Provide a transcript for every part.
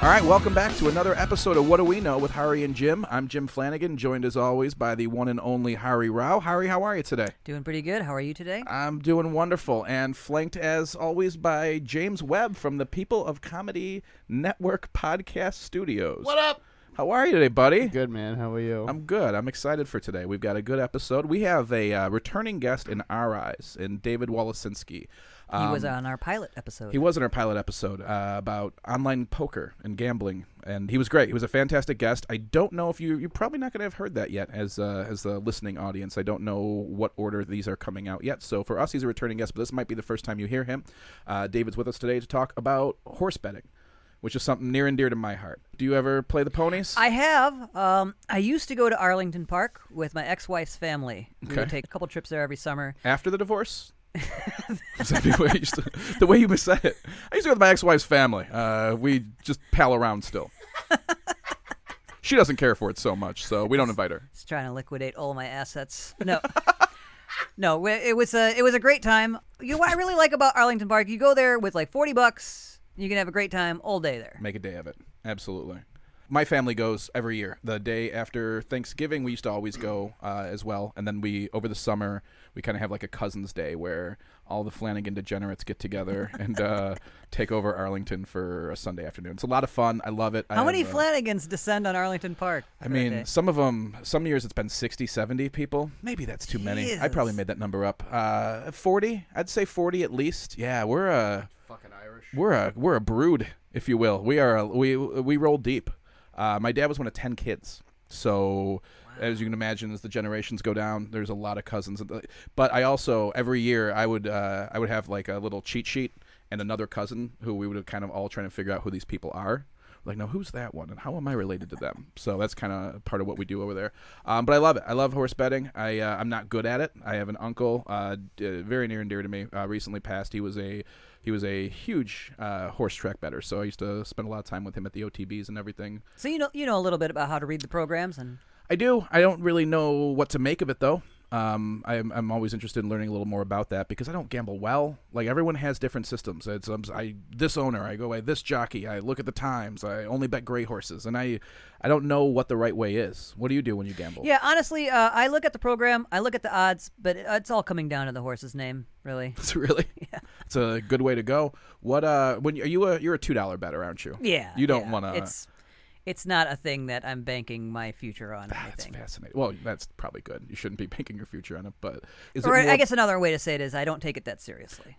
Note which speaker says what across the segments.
Speaker 1: All right, welcome back to another episode of What Do We Know with Hari and Jim. I'm Jim Flanagan, joined as always by the one and only Hari Rao. Hari, how are you today?
Speaker 2: Doing pretty good. How are you today?
Speaker 1: I'm doing wonderful, and flanked as always by James Webb from the People of Comedy Network Podcast Studios.
Speaker 3: What up?
Speaker 1: How are you today, buddy?
Speaker 3: Good man. How are you?
Speaker 1: I'm good. I'm excited for today. We've got a good episode. We have a uh, returning guest in our eyes, in David Walasinski.
Speaker 2: He was
Speaker 1: Um,
Speaker 2: on our pilot episode.
Speaker 1: He was in our pilot episode uh, about online poker and gambling, and he was great. He was a fantastic guest. I don't know if you you're probably not going to have heard that yet as uh, as the listening audience. I don't know what order these are coming out yet. So for us, he's a returning guest, but this might be the first time you hear him. Uh, David's with us today to talk about horse betting, which is something near and dear to my heart. Do you ever play the ponies?
Speaker 2: I have. Um, I used to go to Arlington Park with my ex-wife's family. We
Speaker 1: Okay.
Speaker 2: would take a couple trips there every summer.
Speaker 1: After the divorce. The way used to- the way you said it? I used to go with my ex-wife's family. Uh, we just pal around still. she doesn't care for it so much, so we don't invite her.
Speaker 2: Just trying to liquidate all my assets. No. no, it was a it was a great time. You know what I really like about Arlington Park? You go there with like 40 bucks, you can have a great time all day there.
Speaker 1: Make a day of it. Absolutely. My family goes every year. The day after Thanksgiving, we used to always go uh, as well. And then we, over the summer, we kind of have like a Cousins Day where all the Flanagan degenerates get together and uh, take over Arlington for a Sunday afternoon. It's a lot of fun. I love it. I
Speaker 2: How many
Speaker 1: have, uh,
Speaker 2: Flanagans descend on Arlington Park?
Speaker 1: I mean,
Speaker 2: day?
Speaker 1: some of them, some years it's been 60, 70 people. Maybe that's too many. I probably made that number up. Uh, 40? I'd say 40 at least. Yeah, we're a
Speaker 3: fucking Irish.
Speaker 1: we're a we're a brood, if you will. We are a, we we roll deep. Uh, my dad was one of 10 kids. So as you can imagine as the generations go down, there's a lot of cousins. But I also every year I would uh, I would have like a little cheat sheet and another cousin who we would kind of all trying to figure out who these people are. Like no who's that one and how am i related to them? So that's kind of part of what we do over there. Um, but i love it. I love horse betting. I uh, i'm not good at it. I have an uncle uh, d- very near and dear to me uh, recently passed. He was a he was a huge uh, horse track better. So i used to spend a lot of time with him at the otbs and everything.
Speaker 2: So you know you know a little bit about how to read the programs and
Speaker 1: i do. I don't really know what to make of it though um, I'm, I'm always interested in learning a little more about that because I don't gamble well. Like everyone has different systems. It's um, I this owner, I go by this jockey. I look at the times. I only bet gray horses, and I I don't know what the right way is. What do you do when you gamble?
Speaker 2: Yeah, honestly, uh, I look at the program, I look at the odds, but it- it's all coming down to the horse's name, really.
Speaker 1: It's really
Speaker 2: Yeah.
Speaker 1: it's a good way to go. What uh when you, are you a you're a two dollar better, aren't you?
Speaker 2: Yeah.
Speaker 1: You don't
Speaker 2: yeah.
Speaker 1: want to.
Speaker 2: It's it's not a thing that I'm banking my future on. I
Speaker 1: That's
Speaker 2: think.
Speaker 1: fascinating. Well, that's probably good. You shouldn't be banking your future on it, but is
Speaker 2: Or
Speaker 1: it more,
Speaker 2: I guess another way to say it is I don't take it that seriously.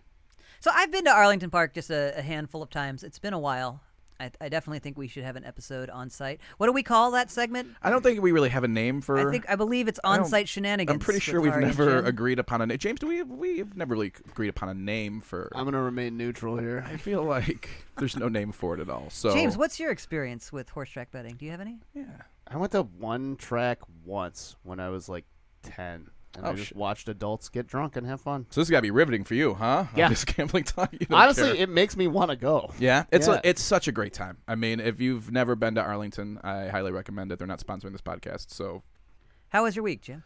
Speaker 2: So I've been to Arlington Park just a, a handful of times. It's been a while. I, I definitely think we should have an episode on site. What do we call that segment?
Speaker 1: I don't think we really have a name for.
Speaker 2: I think I believe it's on site shenanigans.
Speaker 1: I'm pretty sure we've
Speaker 2: Hari and
Speaker 1: never agreed upon a name. James, do we? We've never really agreed upon a name for.
Speaker 3: I'm gonna remain neutral here.
Speaker 1: I feel like there's no name for it at all. So
Speaker 2: James, what's your experience with horse track betting? Do you have any?
Speaker 1: Yeah.
Speaker 3: I went to one track once when I was like ten, and
Speaker 1: Oh,
Speaker 3: I just
Speaker 1: shit.
Speaker 3: watched adults get drunk and have fun.
Speaker 1: So this has got to be riveting for you, huh?
Speaker 3: Yeah.
Speaker 1: This gambling time. You don't
Speaker 3: Honestly,
Speaker 1: care.
Speaker 3: it makes me want to go.
Speaker 1: yeah, it's
Speaker 3: Yeah.
Speaker 1: A, it's such a great time. I mean, if you've never been to Arlington, I highly recommend it. They're not sponsoring this podcast, so
Speaker 2: How was your week, Jim?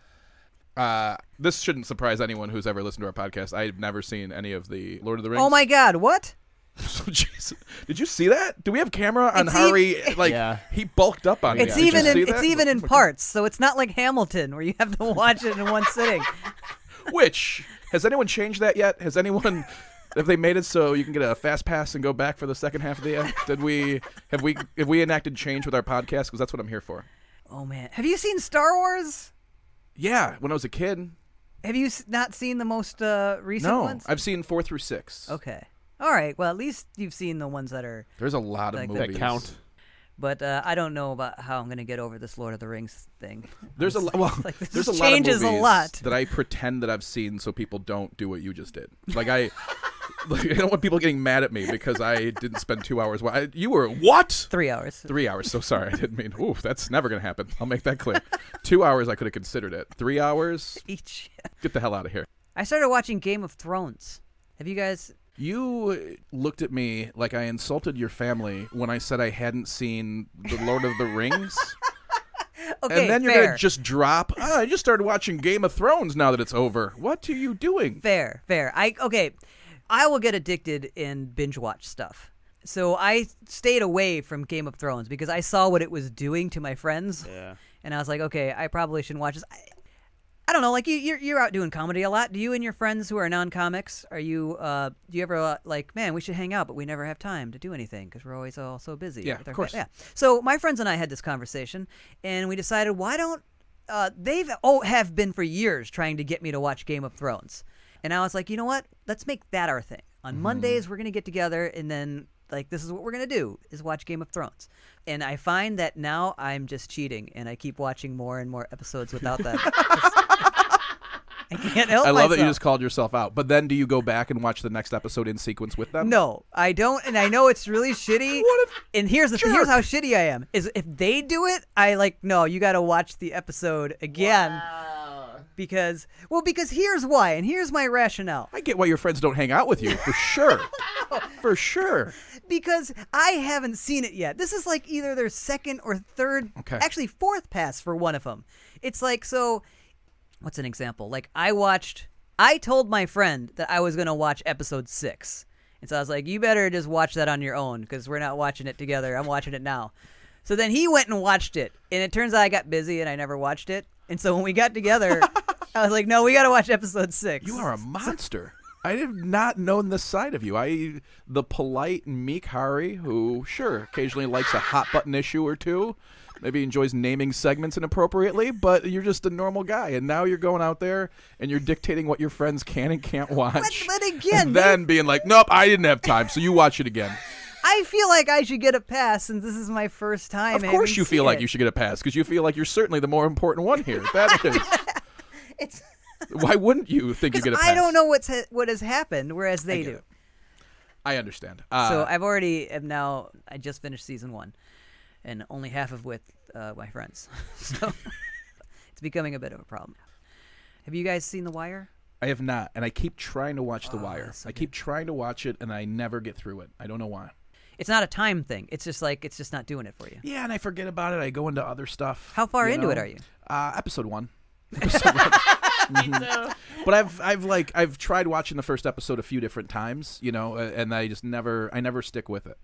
Speaker 1: uh, this shouldn't surprise anyone who's ever listened to our podcast. I've never seen any of the Lord of the Rings.
Speaker 2: Oh my God! What?
Speaker 1: Jeez. Did you see that? Do we have camera on
Speaker 2: It's
Speaker 1: Hari? Like
Speaker 3: Yeah.
Speaker 1: he bulked up on
Speaker 2: It's
Speaker 1: me. Did
Speaker 2: even in
Speaker 1: see
Speaker 2: it's
Speaker 1: that?
Speaker 2: even in parts, so it's not like Hamilton where you have to watch it in one sitting.
Speaker 1: Which has anyone changed that yet? Has anyone? Have they made it so you can get a fast pass and go back for the second half of the? Uh, did we have we have we enacted change with our podcast? Because that's what I'm here for.
Speaker 2: Oh man, have you seen Star Wars?
Speaker 1: Yeah, when I was a kid.
Speaker 2: Have you s- not seen the most uh, recent
Speaker 1: No,
Speaker 2: ones?
Speaker 1: I've seen four through six.
Speaker 2: Okay. All right. Well, at least you've seen the ones that are.
Speaker 1: There's a lot of
Speaker 2: Like the-
Speaker 1: movies.
Speaker 3: That count.
Speaker 2: But uh, I don't know about how I'm going to get over this Lord of the Rings thing.
Speaker 1: There's a
Speaker 2: It's
Speaker 1: lo- well,
Speaker 2: like, this
Speaker 1: there's a lot of
Speaker 2: changes a
Speaker 1: movies
Speaker 2: lot.
Speaker 1: that I pretend that I've seen so people don't do what you just did. Like I, like, I don't want people getting mad at me because I didn't spend two hours. wa- I, you were what?
Speaker 2: Three hours.
Speaker 1: Three hours. So sorry, I didn't mean. Ooh, that's never gonna happen. I'll make that clear. Two hours, I could have considered it. Three hours,
Speaker 2: Each.
Speaker 1: get the hell out of here.
Speaker 2: I started watching Game of Thrones. Have you guys?
Speaker 1: You looked at me like I insulted your family when I said I hadn't seen The Lord of the Rings.
Speaker 2: Okay,
Speaker 1: and then you're
Speaker 2: fair.
Speaker 1: gonna just drop. Oh, I just started watching Game of Thrones now that it's over. What are you doing?
Speaker 2: Fair, fair. I okay. I will get addicted and binge watch stuff. So I stayed away from Game of Thrones because I saw what it was doing to my friends,
Speaker 3: Yeah.
Speaker 2: and I was like, okay, I probably shouldn't watch this. I, I don't know, like you, you're you're out doing comedy a lot. Do you and your friends who are non-comics, are you? Uh, do you ever uh, like, man, we should hang out, but we never have time to do anything because we're always all so busy.
Speaker 1: Yeah,
Speaker 2: with
Speaker 1: of
Speaker 2: our fa-
Speaker 1: course.
Speaker 2: yeah. So my friends and I had this conversation, and we decided why don't uh, they've oh have been for years trying to get me to watch Game of Thrones, and I was like, you know what? Let's make that our thing. On Mondays, we're gonna get together, and then like this is what we're gonna do is watch Game of Thrones. And I find that now I'm just cheating, and I keep watching more and more episodes without them. I can't help it.
Speaker 1: I love that you just called yourself out. But then do you go back and watch the next episode in sequence with them?
Speaker 2: No, I don't, and I know it's really shitty.
Speaker 1: What a
Speaker 2: and here's the here's how shitty I am: is if they do it, I like no, you got to watch the episode again because well, because here's why, and here's my rationale.
Speaker 1: I get why your friends don't hang out with you for sure. for sure.
Speaker 2: Because I haven't seen it yet. This is like either their second or third,
Speaker 1: Okay.
Speaker 2: actually fourth pass for one of them. It's like so. What's an example? Like I watched. I told my friend that I was gonna watch episode six, and so I was like, "You better just watch that on your own because we're not watching it together. I'm watching it now." So then he went and watched it, and it turns out I got busy and I never watched it. And so when we got together, I was like, "No, we got to watch episode six.
Speaker 1: You are a monster. I have not known this side of you. I, the polite and meek Hari, who sure occasionally likes a hot button issue or two, maybe enjoys naming segments inappropriately, but you're just a normal guy. And now you're going out there and you're dictating what your friends can and can't watch.
Speaker 2: but again,
Speaker 1: and then being like, nope, I didn't have time, so you watch it again.
Speaker 2: I feel like I should get a pass since this is my first time.
Speaker 1: Of course, you feel like you should get a pass because you feel like you're certainly the more important one here. That is.
Speaker 2: It's
Speaker 1: Why wouldn't you think you get a pass?
Speaker 2: I don't know what's ha- what has happened, whereas they
Speaker 1: get
Speaker 2: do.
Speaker 1: it. I understand. Uh,
Speaker 2: so I've already am now. I just finished season one, and only half of with uh, my friends. so it's becoming a bit of a problem. Have you guys seen The Wire?
Speaker 1: I have not, and I keep trying to watch The
Speaker 2: Oh,
Speaker 1: Wire.
Speaker 2: so
Speaker 1: I keep trying to watch it, and I never get through it. I don't know why.
Speaker 2: It's not a time thing. It's just like it's just not doing it for you.
Speaker 1: Yeah, and I forget about it. I go into other stuff.
Speaker 2: How far
Speaker 1: you
Speaker 2: into it are you?
Speaker 1: Uh, episode one. Episode one. Mhm. But I've I've like I've tried watching the first episode a few different times, you know, uh, and I just never I never stick with it.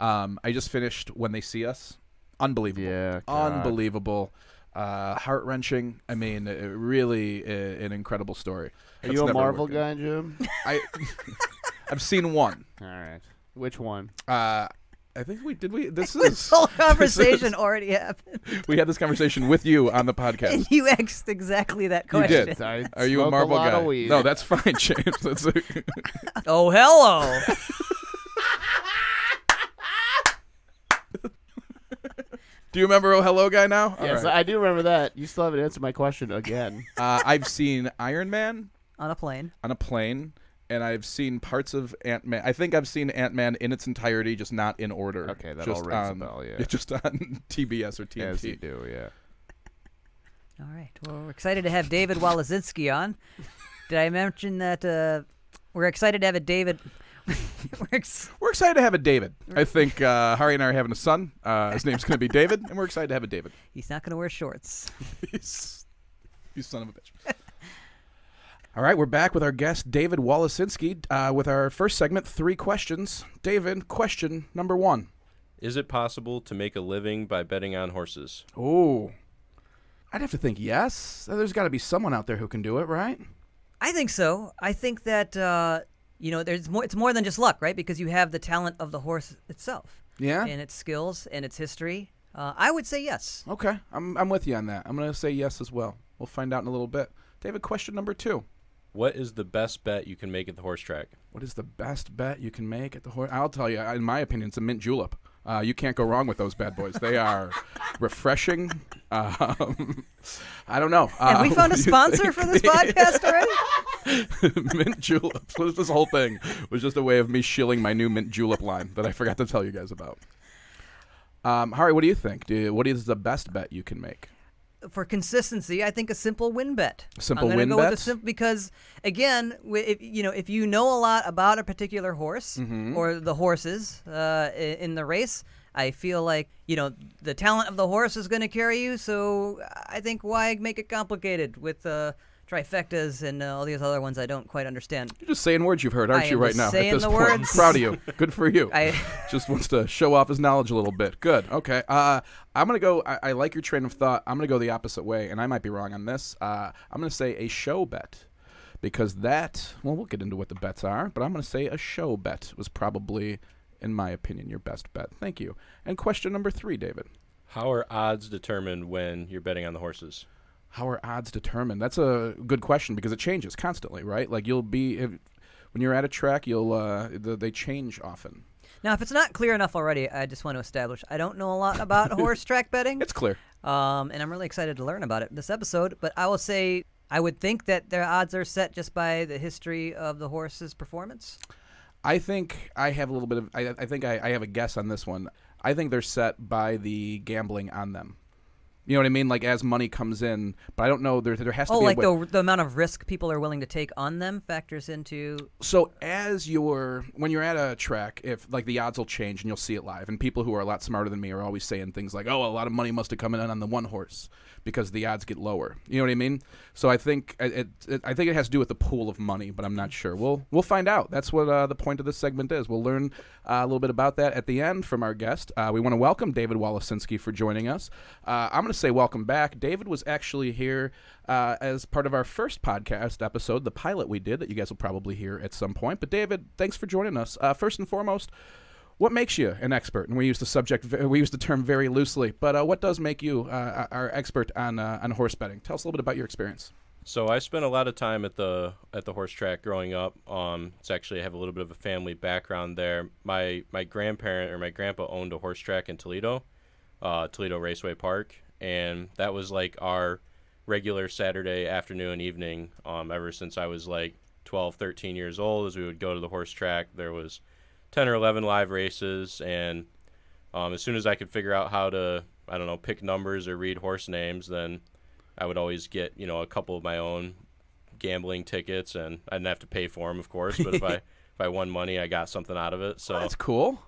Speaker 1: Um, I just finished when they see us. Unbelievable.
Speaker 3: Yeah, God.
Speaker 1: Unbelievable. Uh, heart wrenching. I mean, uh, really uh, an incredible story.
Speaker 3: Are
Speaker 1: That's
Speaker 3: you a Marvel
Speaker 1: working.
Speaker 3: guy, Jim?
Speaker 1: I I've seen one.
Speaker 3: All right. Which one?
Speaker 1: Uh, I think we did. We this
Speaker 2: This
Speaker 1: is
Speaker 2: whole
Speaker 1: this
Speaker 2: conversation
Speaker 1: is-
Speaker 2: already happened,
Speaker 1: we had this conversation with you on the podcast.
Speaker 2: and you asked exactly that question.
Speaker 1: You
Speaker 2: question.
Speaker 1: did.
Speaker 3: I
Speaker 1: Are you a Marvel
Speaker 3: lot
Speaker 1: guy? No, that's fine, James. That's a,
Speaker 2: Oh, hello.
Speaker 1: Do you remember Oh Hello Guy now? All
Speaker 3: Yes,
Speaker 1: right.
Speaker 3: I do remember that. You still haven't answered my question again.
Speaker 1: uh, I've seen Iron Man
Speaker 2: On a plane.
Speaker 1: on a plane, and I've seen parts of Ant Man. I think I've seen Ant Man in its entirety, just not in order.
Speaker 3: Okay, that
Speaker 1: just
Speaker 3: all rings a
Speaker 1: on,
Speaker 3: bell, yeah.
Speaker 1: Just on TBS or TNT.
Speaker 3: Yes, you do. Yeah.
Speaker 2: All right. Well, we're excited to have David Walasinski on. Did I mention that uh, we're excited to have a David? we're
Speaker 1: We're excited to have a David. I think uh, Hari and I are having a son. Uh, his name's going to be David, and we're excited to have a David.
Speaker 2: he's not going to wear shorts.
Speaker 1: He's, you son of a bitch. All right, we're back with our guest, David Walasinski, uh, with our first segment, Three Questions. David, question number one.
Speaker 4: Is it possible to make a living by betting on horses?
Speaker 1: Oh, I'd have to think yes. There's got to be someone out there who can do it, right?
Speaker 2: I think so. I think that uh, you know, there's more. It's more than just luck, right? Because you have the talent of the horse itself
Speaker 1: Yeah.
Speaker 2: and its skills and its history. Uh, I would say yes.
Speaker 1: Okay, I'm, I'm with you on that. I'm going to say yes as well. We'll find out in a little bit. David, question number two.
Speaker 4: What is the best bet you can make at the horse track?
Speaker 1: What is the best bet you can make at the horse? I'll tell you, in my opinion, it's a mint julep. Uh, you can't go wrong with those bad boys. They are refreshing. Um, I don't know.
Speaker 2: Have we
Speaker 1: Uh,
Speaker 2: found a
Speaker 1: what do you
Speaker 2: sponsor for this podcast already?
Speaker 1: mint juleps. This whole thing was just a way of me shilling my new mint julep line that I forgot to tell you guys about? Um, Hari, what do you think? Do you, what is the best bet you can make?
Speaker 2: for consistency, I think a simple win bet.
Speaker 1: Simple
Speaker 2: I'm
Speaker 1: win
Speaker 2: go
Speaker 1: bet?
Speaker 2: With a because again, if you know if you know a lot about a particular horse
Speaker 1: Mm-hmm.
Speaker 2: or the horses uh, in the race, I feel like you know the talent of the horse is going to carry you. So I think why make it complicated with uh, trifectas and uh, all these other ones I don't quite understand.
Speaker 1: You're just saying words you've heard, aren't
Speaker 2: I
Speaker 1: you, right now?
Speaker 2: saying
Speaker 1: at this
Speaker 2: the
Speaker 1: point.
Speaker 2: words.
Speaker 1: Proud of you. Good for you.
Speaker 2: I
Speaker 1: just wants to show off his knowledge a little bit. Good. Okay. Uh, I'm gonna go. I, I like your train of thought. I'm gonna go the opposite way, and I might be wrong on this. Uh, I'm gonna say a show bet, because that. Well, we'll get into what the bets are, but I'm gonna say a show bet was probably, in my opinion, your best bet. Thank you. And question number three, David.
Speaker 4: How are odds determined when you're betting on the horses?
Speaker 1: How are odds determined? That's a good question because it changes constantly, right? Like you'll be if, when you're at a track, you'll uh, the, they change often.
Speaker 2: now, if it's not clear enough already, I just want to establish I don't know a lot about horse track betting.
Speaker 1: It's clear.
Speaker 2: Um, and I'm really excited to learn about it this episode. But I will say I would think that their odds are set just by the history of the horse's performance.
Speaker 1: I think I have a little bit of. I, I think I, I have a guess on this one. I think they're set by the gambling on them. You know what I mean? Like as money comes in, but I don't know. There, there has to
Speaker 2: Oh,
Speaker 1: be
Speaker 2: like the the amount of risk people are willing to take on them factors into.
Speaker 1: So as you're when you're at a track, if like the odds will change and you'll see it live, and people who are a lot smarter than me are always saying things like, "Oh, a lot of money must have come in on the one horse because the odds get lower." You know what I mean? So I think it, it I think it has to do with the pool of money, but I'm not sure. We'll we'll find out. That's what uh, the point of this segment is. We'll learn uh, a little bit about that at the end from our guest. Uh, we want to welcome David Walasinski for joining us. Uh, I'm going to say welcome back. David was actually here uh, as part of our first podcast episode, the pilot we did that you guys will probably hear at some point. But David, thanks for joining us. Uh, first and foremost, what makes you an expert? And we use the subject, we use the term very loosely. But uh, what does make you uh, our expert on uh, on horse betting? Tell us a little bit about your experience.
Speaker 4: So I spent a lot of time at the at the horse track growing up. Um, it's actually I have a little bit of a family background there. My my grandparent or my grandpa owned a horse track in Toledo, uh, Toledo Raceway Park, and that was like our regular Saturday afternoon evening. Um, ever since I was like 12, 13 years old, as we would go to the horse track, there was 10 or 11 live races, and um, as soon as I could figure out how to I don't know pick numbers or read horse names, then I would always get you know a couple of my own gambling tickets, and I didn't have to pay for them, of course. But if I if I won money, I got something out of it. So
Speaker 1: That's cool.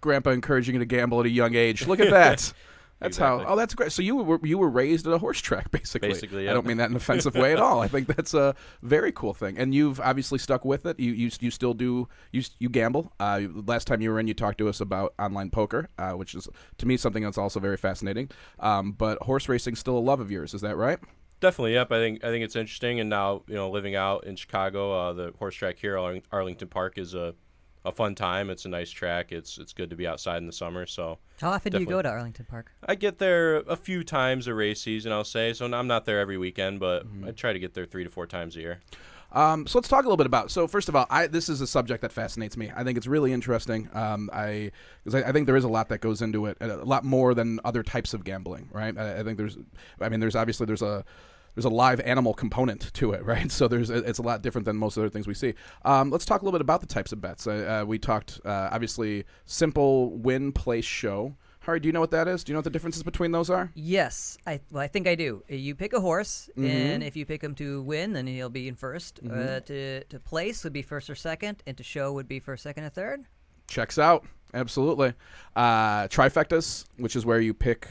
Speaker 1: Grandpa encouraging you to gamble at a young age. Look at that. That's
Speaker 4: Exactly.
Speaker 1: how. Oh, that's great. So you were you were raised at a horse track, basically.
Speaker 4: Basically,
Speaker 1: I don't mean that in an offensive way at all. I think that's a very cool thing, and you've obviously stuck with it. You you, you still do you you gamble. Uh, last time you were in, you talked to us about online poker, uh, which is to me something that's also very fascinating. Um, but horse racing still a love of yours, is that right?
Speaker 4: definitely, yep. I think I think it's interesting, and now you know living out in Chicago, uh, the horse track here, Arling- Arlington Park, is a a fun time. It's a nice track. It's it's good to be outside in the summer. So
Speaker 2: How often do you go to Arlington Park?
Speaker 4: I get there a few times a race season, I'll say. So I'm not there every weekend, but I try to get there three to four times a year.
Speaker 1: Um, so let's talk a little bit about. So first of all, I, this is a subject that fascinates me. I think it's really interesting. Um, I because I, I think there is a lot that goes into it, a lot more than other types of gambling, right? I, I think there's, I mean, there's obviously there's a there's a live animal component to it, right? So there's it's a lot different than most other things we see. Um, let's talk a little bit about the types of bets. Uh, uh, we talked uh, obviously simple win, place, show. Hari, do you know what that is? Do you know what the differences between those are?
Speaker 2: Yes, I well, I think I do. Uh, You pick a horse,
Speaker 1: Mm-hmm.
Speaker 2: and if you pick him to win, then he'll be in 1st Uh, to to place would be first or second, and to show would be first, second, and third.
Speaker 1: Checks out. Absolutely. Uh, trifectas, which is where you pick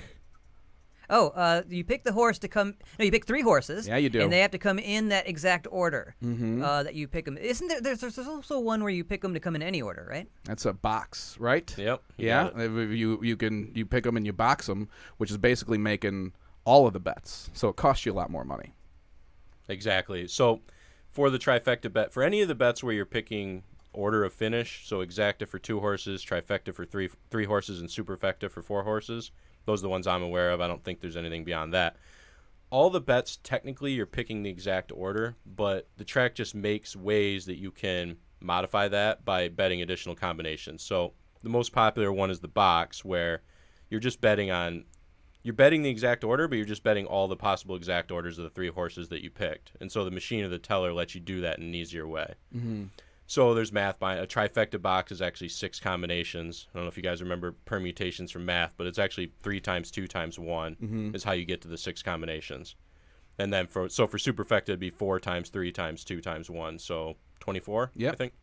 Speaker 2: Oh, uh, you pick the horse to come. No, you pick three horses.
Speaker 1: Yeah, you do.
Speaker 2: And they have to come in that exact order mm-hmm. uh, that you pick them. Isn't there? There's, there's also one where you pick them to come in any order, right?
Speaker 1: That's a box, right?
Speaker 4: Yep. you
Speaker 1: Yeah,
Speaker 4: got it.
Speaker 1: You you can you pick them and you box them, which is basically making all of the bets. So it costs you a lot more money.
Speaker 4: Exactly. So for the trifecta bet, for any of the bets where you're picking order of finish, so exacta for two horses, trifecta for three three horses, and superfecta for four horses, those are the ones I'm aware of. I don't think there's anything beyond that. All the bets, technically, you're picking the exact order, but the track just makes ways that you can modify that by betting additional combinations. So the most popular one is the box, where you're just betting on you're betting the exact order, but you're just betting all the possible exact orders of the three horses that you picked. And so the machine or the teller lets you do that in an easier way. Mm-hmm. So there's math behind a trifecta box is actually six combinations. I don't know if you guys remember permutations from math, but it's actually three times two times one mm-hmm. is how you get to the six combinations. And then for so for superfecta it'd be four times three times two times one, so twenty four.
Speaker 1: Yeah,
Speaker 4: I think.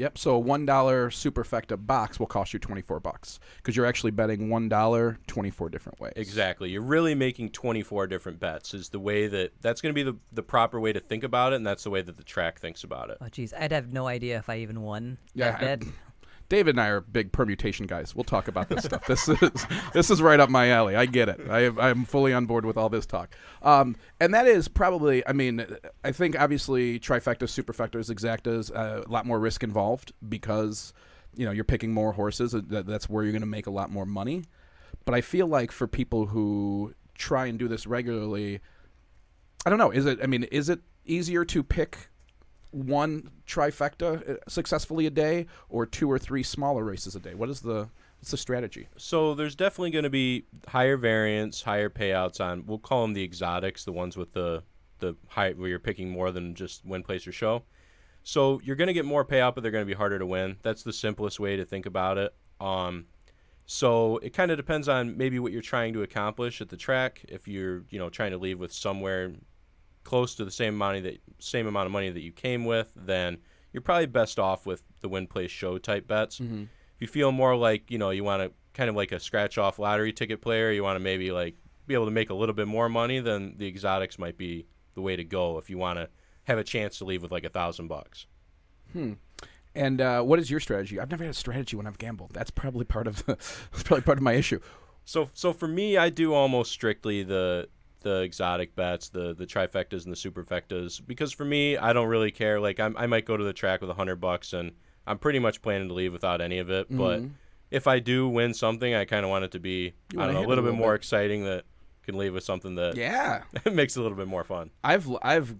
Speaker 1: Yep. So a one dollar superfecta box will cost you twenty four bucks because you're actually betting one dollar twenty four different ways.
Speaker 4: Exactly. You're really making 24 different bets. Is the way that that's going to be the the proper way to think about it, and that's the way that the track thinks about it.
Speaker 2: Oh, geez, I'd have no idea if I even won
Speaker 1: Yeah,
Speaker 2: that
Speaker 1: I-
Speaker 2: bet.
Speaker 1: David and I are big permutation guys. We'll talk about this stuff. This is this is right up my alley. I get it. I I'm fully on board with all this talk. Um, and that is probably. I mean, I think obviously trifectas, superfectas, exactas, uh, a lot more risk involved because you know you're picking more horses. that's where you're going to make a lot more money. But I feel like for people who try and do this regularly, I don't know. Is it? I mean, is it easier to pick one trifecta uh, successfully a day or two or three smaller races a day? What is the what's the strategy?
Speaker 4: So there's definitely going to be higher variance, higher payouts on. We'll call them the exotics, the ones with the the high where you're picking more than just win, place, or show. So you're going to get more payout, but they're going to be harder to win. That's the simplest way to think about it. Um, so it kind of depends on maybe what you're trying to accomplish at the track. If you're you know trying to leave with somewhere close to the same money that same amount of money that you came with, then you're probably best off with the win, place, show type bets. If you feel more like you know you want to kind of like a scratch off lottery ticket player, you want to maybe like be able to make a little bit more money, then the exotics might be the way to go if you want to have a chance to leave with like a thousand bucks. Hmm.
Speaker 1: And uh, what is your strategy? I've never had a strategy when I've gambled. That's probably part of the, that's probably part of my issue.
Speaker 4: So so for me, I do almost strictly the the exotic bets, the the trifectas and the superfectas, because for me, I don't really care. Like I'm, I might go to the track with a hundred bucks, and I'm pretty much planning to leave without any of it. Mm-hmm. But if I do win something, I kind of want it to be I don't know a little bit more
Speaker 1: bit.
Speaker 4: exciting that can leave with something that
Speaker 1: Yeah,
Speaker 4: makes it a little bit more fun.
Speaker 1: I've I've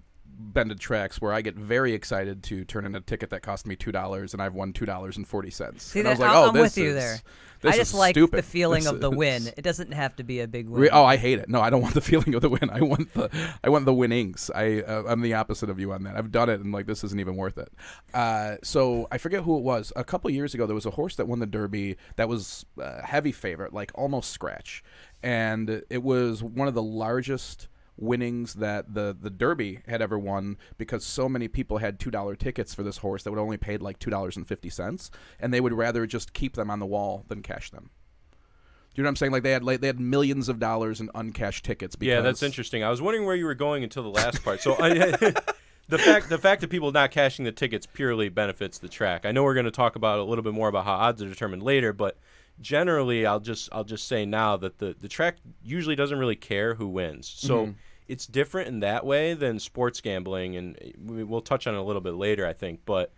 Speaker 1: to tracks where I get very excited to turn in a ticket that cost me two dollars, and I've won two dollars and forty cents.
Speaker 2: See
Speaker 1: and I was like, oh,
Speaker 2: I'm
Speaker 1: this
Speaker 2: with you
Speaker 1: is-
Speaker 2: there. I just like
Speaker 1: stupid.
Speaker 2: the feeling
Speaker 1: This
Speaker 2: of the win. It doesn't have to be a big win.
Speaker 1: Re- oh, I hate it. No, I don't want the feeling of the win. I want the I want the winnings. I uh, I'm the opposite of you on that. I've done it and like this isn't even worth it. Uh, so I forget who it was. A couple years ago, there was a horse that won the Derby that was a heavy favorite, like almost scratch, and it was one of the largest winnings that the the Derby had ever won because so many people had two dollar tickets for this horse that would only paid like two dollars and fifty cents, and they would rather just keep them on the wall than cash them. Do you know what I'm saying? Like they had like they had millions of dollars in uncashed tickets. Because,
Speaker 4: Yeah, that's interesting. I was wondering where you were going until the last part. So I, the fact the fact that people not cashing the tickets purely benefits the track. I know we're going to talk about a little bit more about how odds are determined later, but generally, I'll just I'll just say now that the the track usually doesn't really care who wins. So. Mm-hmm. It's different in that way than sports gambling, and we- we'll touch on it a little bit later, I think. But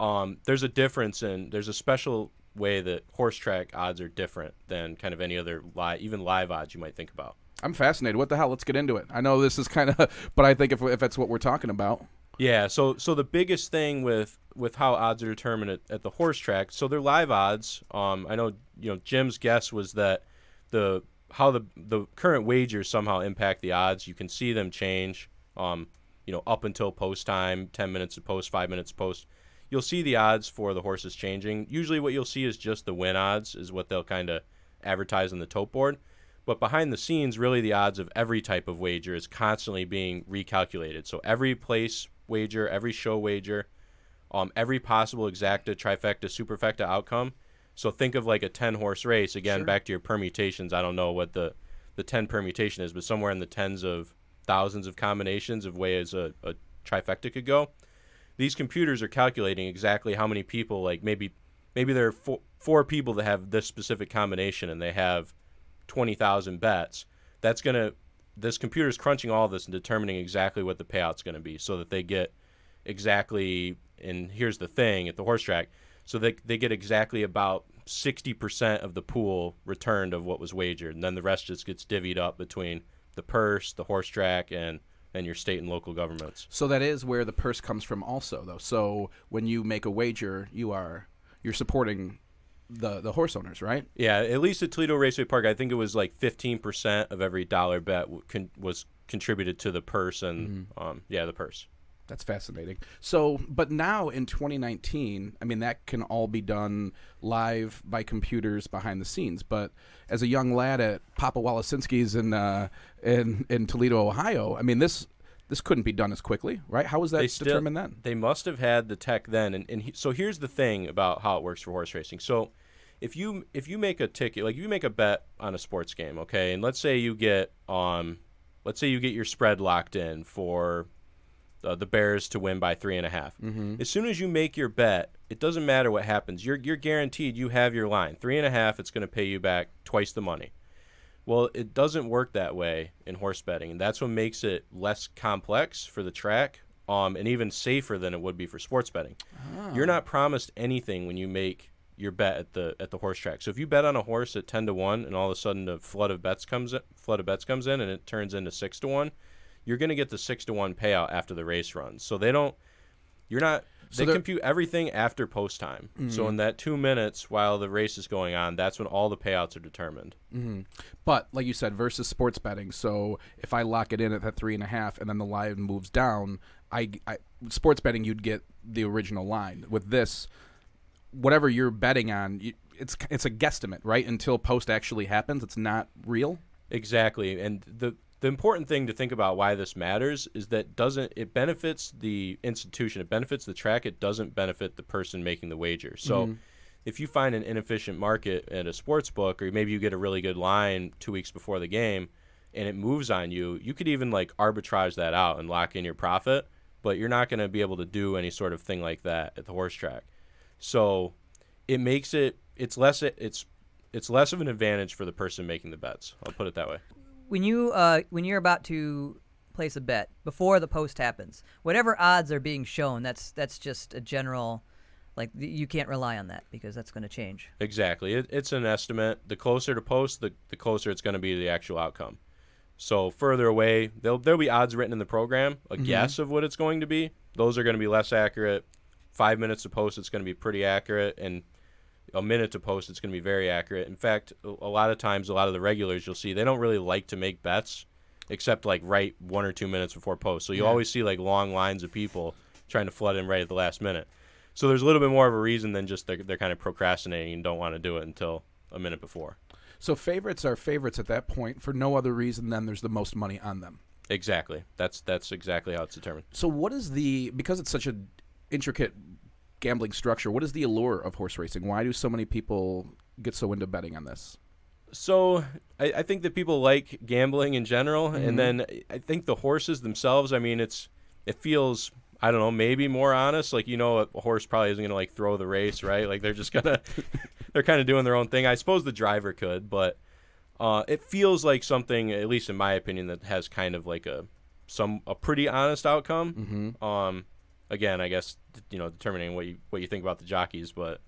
Speaker 4: um, there's a difference, and there's a special way that horse track odds are different than kind of any other live, even live odds you might think about.
Speaker 1: I'm fascinated. What the hell? Let's get into it. I know this is kind of, but I think if if that's what we're talking about,
Speaker 4: Yeah, so so the biggest thing with with how odds are determined at, at the horse track, so they're live odds. Um, I know you know Jim's guess was that the how the the current wagers somehow impact the odds. You can see them change. Um, you know, up until post time, ten minutes of post, five minutes post. You'll see the odds for the horses changing. Usually, what you'll see is just the win odds is what they'll kind of advertise on the tote board. But behind the scenes, really the odds of every type of wager is constantly being recalculated. So every place wager, every show wager, um, every possible exacta, trifecta, superfecta outcome. So think of like a 10 horse race. Again, back to your permutations. I don't know what the, the 10 permutation is, but somewhere in the tens of thousands of combinations of ways a, a trifecta could go. These computers are calculating exactly how many people, like maybe maybe there are four, four people that have this specific combination and they have 20,000 bets. That's going to, this computer is crunching all this and determining exactly what the payout's going to be so that they get exactly, and here's the thing at the horse track, so they, they get exactly about 60% of the pool returned of what was wagered. And then the rest just gets divvied up between the purse, the horse track, and, and your state and local governments.
Speaker 1: so that is where the purse comes from, also though. So when you make a wager, you are you're supporting the the horse owners, right?
Speaker 4: Yeah, at least at Toledo Raceway Park, I think it was like 15% of every dollar bet con- was contributed to the purse and, um, yeah, the purse.
Speaker 1: That's fascinating. So, but now in 2019, I mean, that can all be done live by computers behind the scenes. But as a young lad at Papa Walasinski's in uh, in in Toledo, Ohio, I mean this. This couldn't be done as quickly, right? How was that
Speaker 4: still-
Speaker 1: determined then?
Speaker 4: They must have had the tech then, and, and he, so here's the thing about how it works for horse racing. So, if you if you make a ticket, like if you make a bet on a sports game, okay, and let's say you get um, let's say you get your spread locked in for uh, the Bears to win by three and a half.
Speaker 1: Mm-hmm.
Speaker 4: As soon as you make your bet, it doesn't matter what happens. You're you're guaranteed you have your line three and a half. It's going to pay you back twice the money. Well, it doesn't work that way in horse betting, and that's what makes it less complex for the track, um, and even safer than it would be for sports betting. You're not promised anything when you make your bet at the at the horse track. So if you bet on a horse at ten to one, and all of a sudden a flood of bets comes in, flood of bets comes in, and it turns into six to one, you're going to get the six to one payout after the race runs. So they don't. You're not.
Speaker 1: So
Speaker 4: they compute everything after post time. So mm-hmm. in that two minutes while the race is going on, that's when all the payouts are determined. Mm-hmm.
Speaker 1: But like you said, versus sports betting. So if I lock it in at that three and a half, and then the line moves down, I, I sports betting you'd get the original line. With this, whatever you're betting on, you, it's it's a guesstimate, right? Until post actually happens, it's not real.
Speaker 4: Exactly, and the the important thing to think about why this matters is that doesn't it benefits the institution, it benefits the track, it doesn't benefit the person making the wager. So, mm-hmm. if you find an inefficient market at a sports book, or maybe you get a really good line two weeks before the game, and it moves on you, you could even like arbitrage that out and lock in your profit, but you're not going to be able to do any sort of thing like that at the horse track. So, it makes it it's less it's it's less of an advantage for the person making the bets. I'll put it that way.
Speaker 2: When you uh, when you're about to place a bet before the post happens, whatever odds are being shown, that's that's just a general, like you can't rely on that because that's going to change.
Speaker 4: Exactly. It, it's an estimate. The closer to post, the, the closer it's going to be to the actual outcome. So further away, there'll there'll be odds written in the program, a guess of what it's going to be. Those are going to be less accurate. Five minutes to post, it's going to be pretty accurate, and a minute to post, it's going to be very accurate. In fact, a, lot of times, a lot of the regulars you'll see they don't really like to make bets, except like right one or two minutes before post. So you always see like long lines of people trying to flood in right at the last minute. So there's a little bit more of a reason than just they're, they're kind of procrastinating and don't want to do it until a minute before.
Speaker 1: So favorites are favorites at that point for no other reason than there's the most money on them.
Speaker 4: Exactly. That's that's exactly how it's determined.
Speaker 1: So what is the because it's such an intricate gambling structure? What is the allure of horse racing? Why do so many people get so into betting on this?
Speaker 4: So I, I think that people like gambling in general, and then I think the horses themselves. I mean, it's it feels I don't know maybe more honest. Like you know, a horse probably isn't gonna like throw the race, right? Like they're just gonna they're kind of doing their own thing. I suppose the driver could, but uh, it feels like something, at least in my opinion, that has kind of like a some a pretty honest outcome.
Speaker 1: Mm-hmm.
Speaker 4: Um, again, I guess you know determining what you what you think about the jockeys, but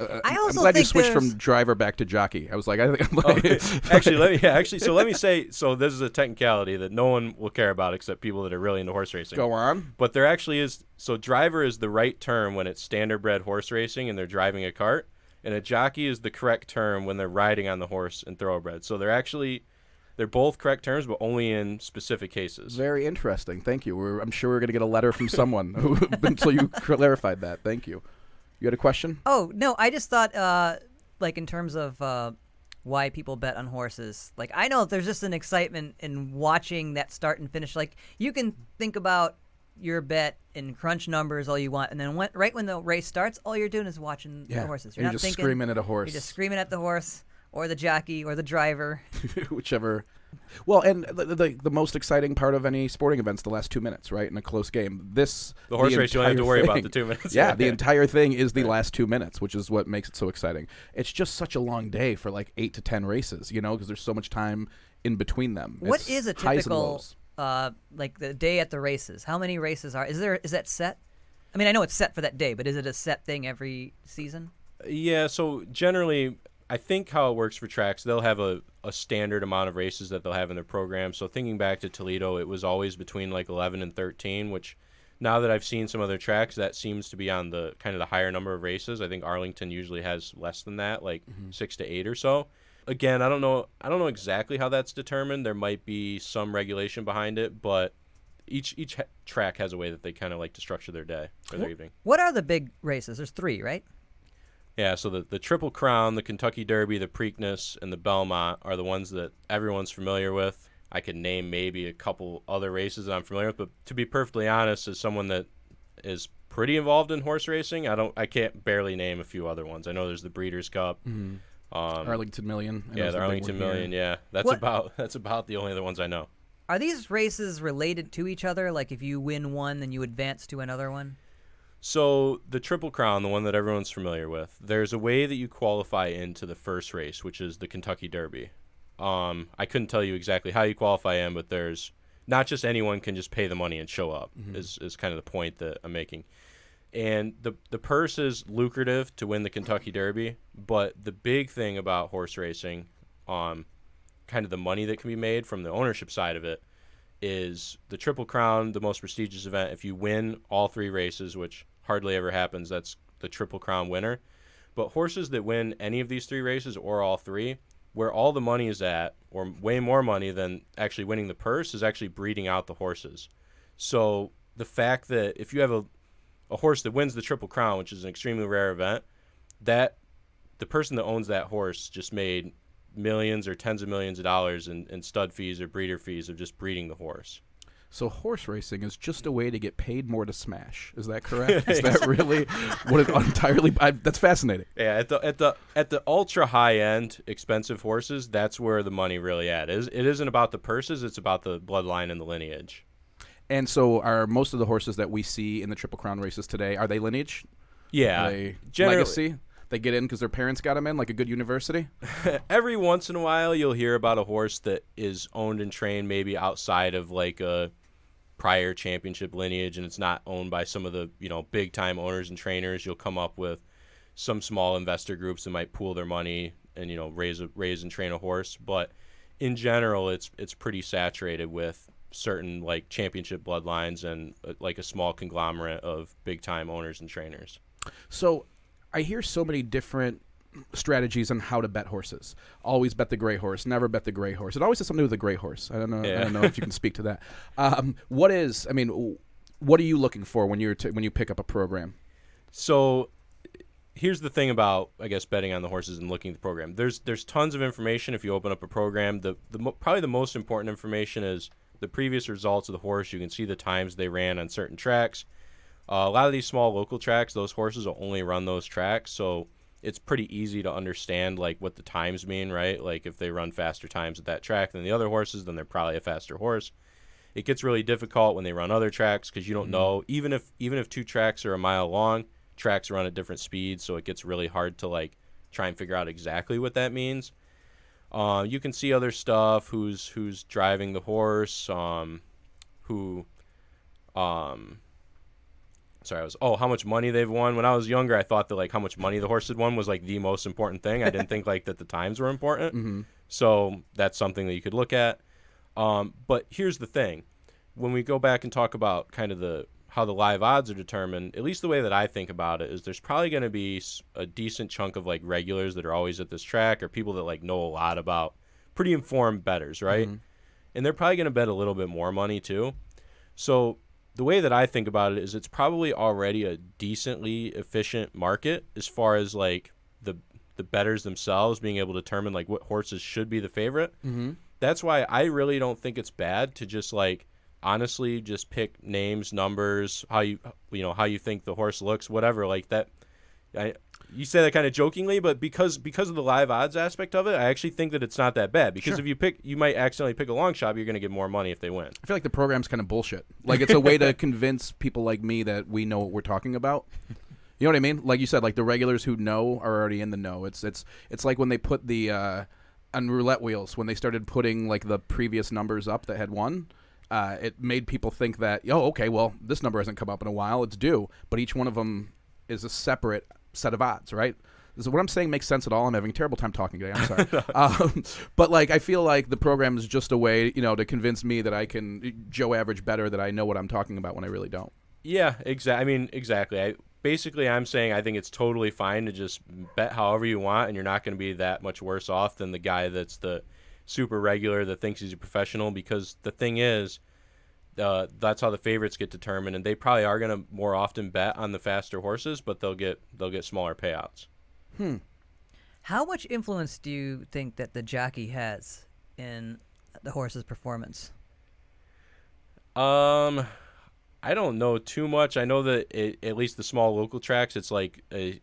Speaker 1: Uh,
Speaker 2: I
Speaker 1: I'm
Speaker 2: also
Speaker 1: glad you switched
Speaker 2: there's-
Speaker 1: from driver back to jockey. I was like, I think I'm like,
Speaker 4: Okay. actually, let me yeah, actually. So let me say, so this is a technicality that no one will care about except people that are really into horse racing.
Speaker 1: go on.
Speaker 4: But there actually is. So driver is the right term when it's standardbred horse racing and they're driving a cart, and a jockey is the correct term when they're riding on the horse and thoroughbred. So they're actually, they're both correct terms, but only in specific cases.
Speaker 1: Very interesting. Thank you. We're, I'm sure we're going to get a letter from someone who, until you clarified that. Thank you. You had a question?
Speaker 2: Oh no, I just thought, uh, like in terms of uh, why people bet on horses. Like I know there's just an excitement in watching that start and finish. Like you can think about your bet and crunch numbers all you want, and then when, right when the race starts, all you're doing is watching the horses.
Speaker 1: You're,
Speaker 2: not
Speaker 1: just
Speaker 2: thinking.
Speaker 1: screaming at a horse.
Speaker 2: You're just screaming at the horse or the jockey or the driver.
Speaker 1: whichever. Well, and the, the the most exciting part of any sporting events the last two minutes, right? In a close game, this
Speaker 4: The horse race, you only have to
Speaker 1: entire
Speaker 4: worry about the two minutes.
Speaker 1: Yeah, the entire thing is the last two minutes, which is what makes it so exciting. It's just such a long day for like eight to ten races, you know, because there's so much time in between them.
Speaker 2: What
Speaker 1: It's
Speaker 2: is a typical uh, like the day at the races? How many races are? Is there is that set? I mean, I know it's set for that day, but is it a set thing every season?
Speaker 4: Yeah, so generally, I think how it works for tracks, they'll have a, a standard amount of races that they'll have in their program. So thinking back to Toledo, it was always between like 11 and 13, which now that I've seen some other tracks, that seems to be on the kind of the higher number of races. I think Arlington usually has less than that, like mm-hmm. six to eight or so. Again, I don't know. I don't know exactly how that's determined. There might be some regulation behind it, but each each ha- track has a way that they kind of like to structure their day or their evening.
Speaker 2: What are the big races? There's three, right?
Speaker 4: Yeah, so the, the Triple Crown, the Kentucky Derby, the Preakness, and the Belmont are the ones that everyone's familiar with. I could name maybe a couple other races that I'm familiar with, but to be perfectly honest, as someone that is pretty involved in horse racing, I don't, I can't barely name a few other ones. I know there's the Breeders' Cup. Um,
Speaker 1: Arlington Million. I
Speaker 4: yeah,
Speaker 1: is
Speaker 4: the
Speaker 1: big
Speaker 4: Arlington
Speaker 1: one here.
Speaker 4: Yeah, that's
Speaker 2: What-
Speaker 4: about that's about the only other ones I know.
Speaker 2: Are these races related to each other? Like if you win one, then you advance to another one?
Speaker 4: So the Triple Crown, the one that everyone's familiar with, there's a way that you qualify into the first race, which is the Kentucky Derby. Um, I couldn't tell you exactly how you qualify in, but there's not just anyone can just pay the money and show up. Is is kind of the point that I'm making. And the the purse is lucrative to win the Kentucky Derby, but the big thing about horse racing, um, kind of the money that can be made from the ownership side of it, is the Triple Crown, the most prestigious event. If you win all three races, which hardly ever happens, that's the Triple Crown winner. But horses that win any of these three races or all three, where all the money is at, or way more money than actually winning the purse, is actually breeding out the horses. So the fact that if you have a, a horse that wins the Triple Crown, which is an extremely rare event, that the person that owns that horse just made millions or tens of millions of dollars in, in stud fees or breeder fees of just breeding the horse.
Speaker 1: So horse racing is just a way to get paid more to smash. Is that correct? is that really what it entirely? I, that's fascinating.
Speaker 4: Yeah, at the at the at the ultra high end expensive horses, that's where the money really at is. It isn't about the purses; it's about the bloodline and the lineage.
Speaker 1: And so, are most of the horses that we see in the Triple Crown races today are they lineage?
Speaker 4: Yeah,
Speaker 1: they legacy? They get in because their parents got them in, like a good university.
Speaker 4: every once in a while you'll hear about a horse that is owned and trained maybe outside of like a prior championship lineage and it's not owned by some of the you know big time owners and trainers. You'll come up with some small investor groups that might pool their money and you know raise a raise and train a horse. But in general it's it's pretty saturated with certain like championship bloodlines and uh, like a small conglomerate of big time owners and trainers.
Speaker 1: So, I hear so many different strategies on how to bet horses. Always bet the gray horse. Never bet the gray horse. It always has something to do with the gray horse. I don't know. I don't know if you can speak to that. Um, what is? I mean, what are you looking for when you're t- when you pick up a program?
Speaker 4: So here's the thing about I guess betting on the horses and looking at the program. There's there's tons of information if you open up a program. The the mo- probably the most important information is the previous results of the horse. You can see the times they ran on certain tracks. Uh, a lot of these small local tracks, those horses will only run those tracks, so it's pretty easy to understand like what the times mean, right? Like if they run faster times at that track than the other horses, then they're probably a faster horse. It gets really difficult when they run other tracks because you don't know even if even if two tracks are a mile long, tracks run at different speeds, so it gets really hard to like try and figure out exactly what that means. Uh, you can see other stuff, who's who's driving the horse, um, who, um, sorry, I was oh how much money they've won. When I was younger, I thought that like how much money the horse had won was like the most important thing. I didn't think like that the times were important. So that's something that you could look at. Um, but here's the thing: when we go back and talk about kind of the how the live odds are determined, at least the way that I think about it is there's probably going to be a decent chunk of like regulars that are always at this track or people that like know a lot about pretty informed betters, right? And they're probably going to bet a little bit more money too. So the way that I think about it is it's probably already a decently efficient market as far as like the the betters themselves being able to determine like what horses should be the favorite. Mm-hmm. That's why I really don't think it's bad to just like honestly just pick names, numbers, how you you know how you think the horse looks, whatever like that. I you say that kind of jokingly, but because because of the live odds aspect of it, I actually think that it's not that bad. Because if you pick, you might accidentally pick a long shot, but you're going to get more money if they win.
Speaker 1: I feel like the program's kind of bullshit. Like it's a way to convince people like me that we know what we're talking about. You know what I mean? Like you said, like the regulars who know are already in the know. It's it's it's like when they put the uh, on roulette wheels when they started putting like the previous numbers up that had won. Uh, it made people think that oh okay well this number hasn't come up in a while it's due but each one of them is a separate set of odds right So what I'm saying makes sense at all? I'm having a terrible time talking today. I'm sorry, um, but like I feel like the program is just a way, you know, to convince me that I can Joe average better that I know what I'm talking about when I really don't.
Speaker 4: Yeah, exactly. I mean, exactly. I basically I'm saying I think it's totally fine to just bet however you want, and you're not going to be that much worse off than the guy that's the super regular that thinks he's a professional. Because the thing is, uh, that's how the favorites get determined, and they probably are going to more often bet on the faster horses, but they'll get they'll get smaller payouts. Hmm.
Speaker 2: How much influence do you think that the jockey has in the horse's performance?
Speaker 4: Um, I don't know too much. I know that it, at least the small local tracks, it's like a,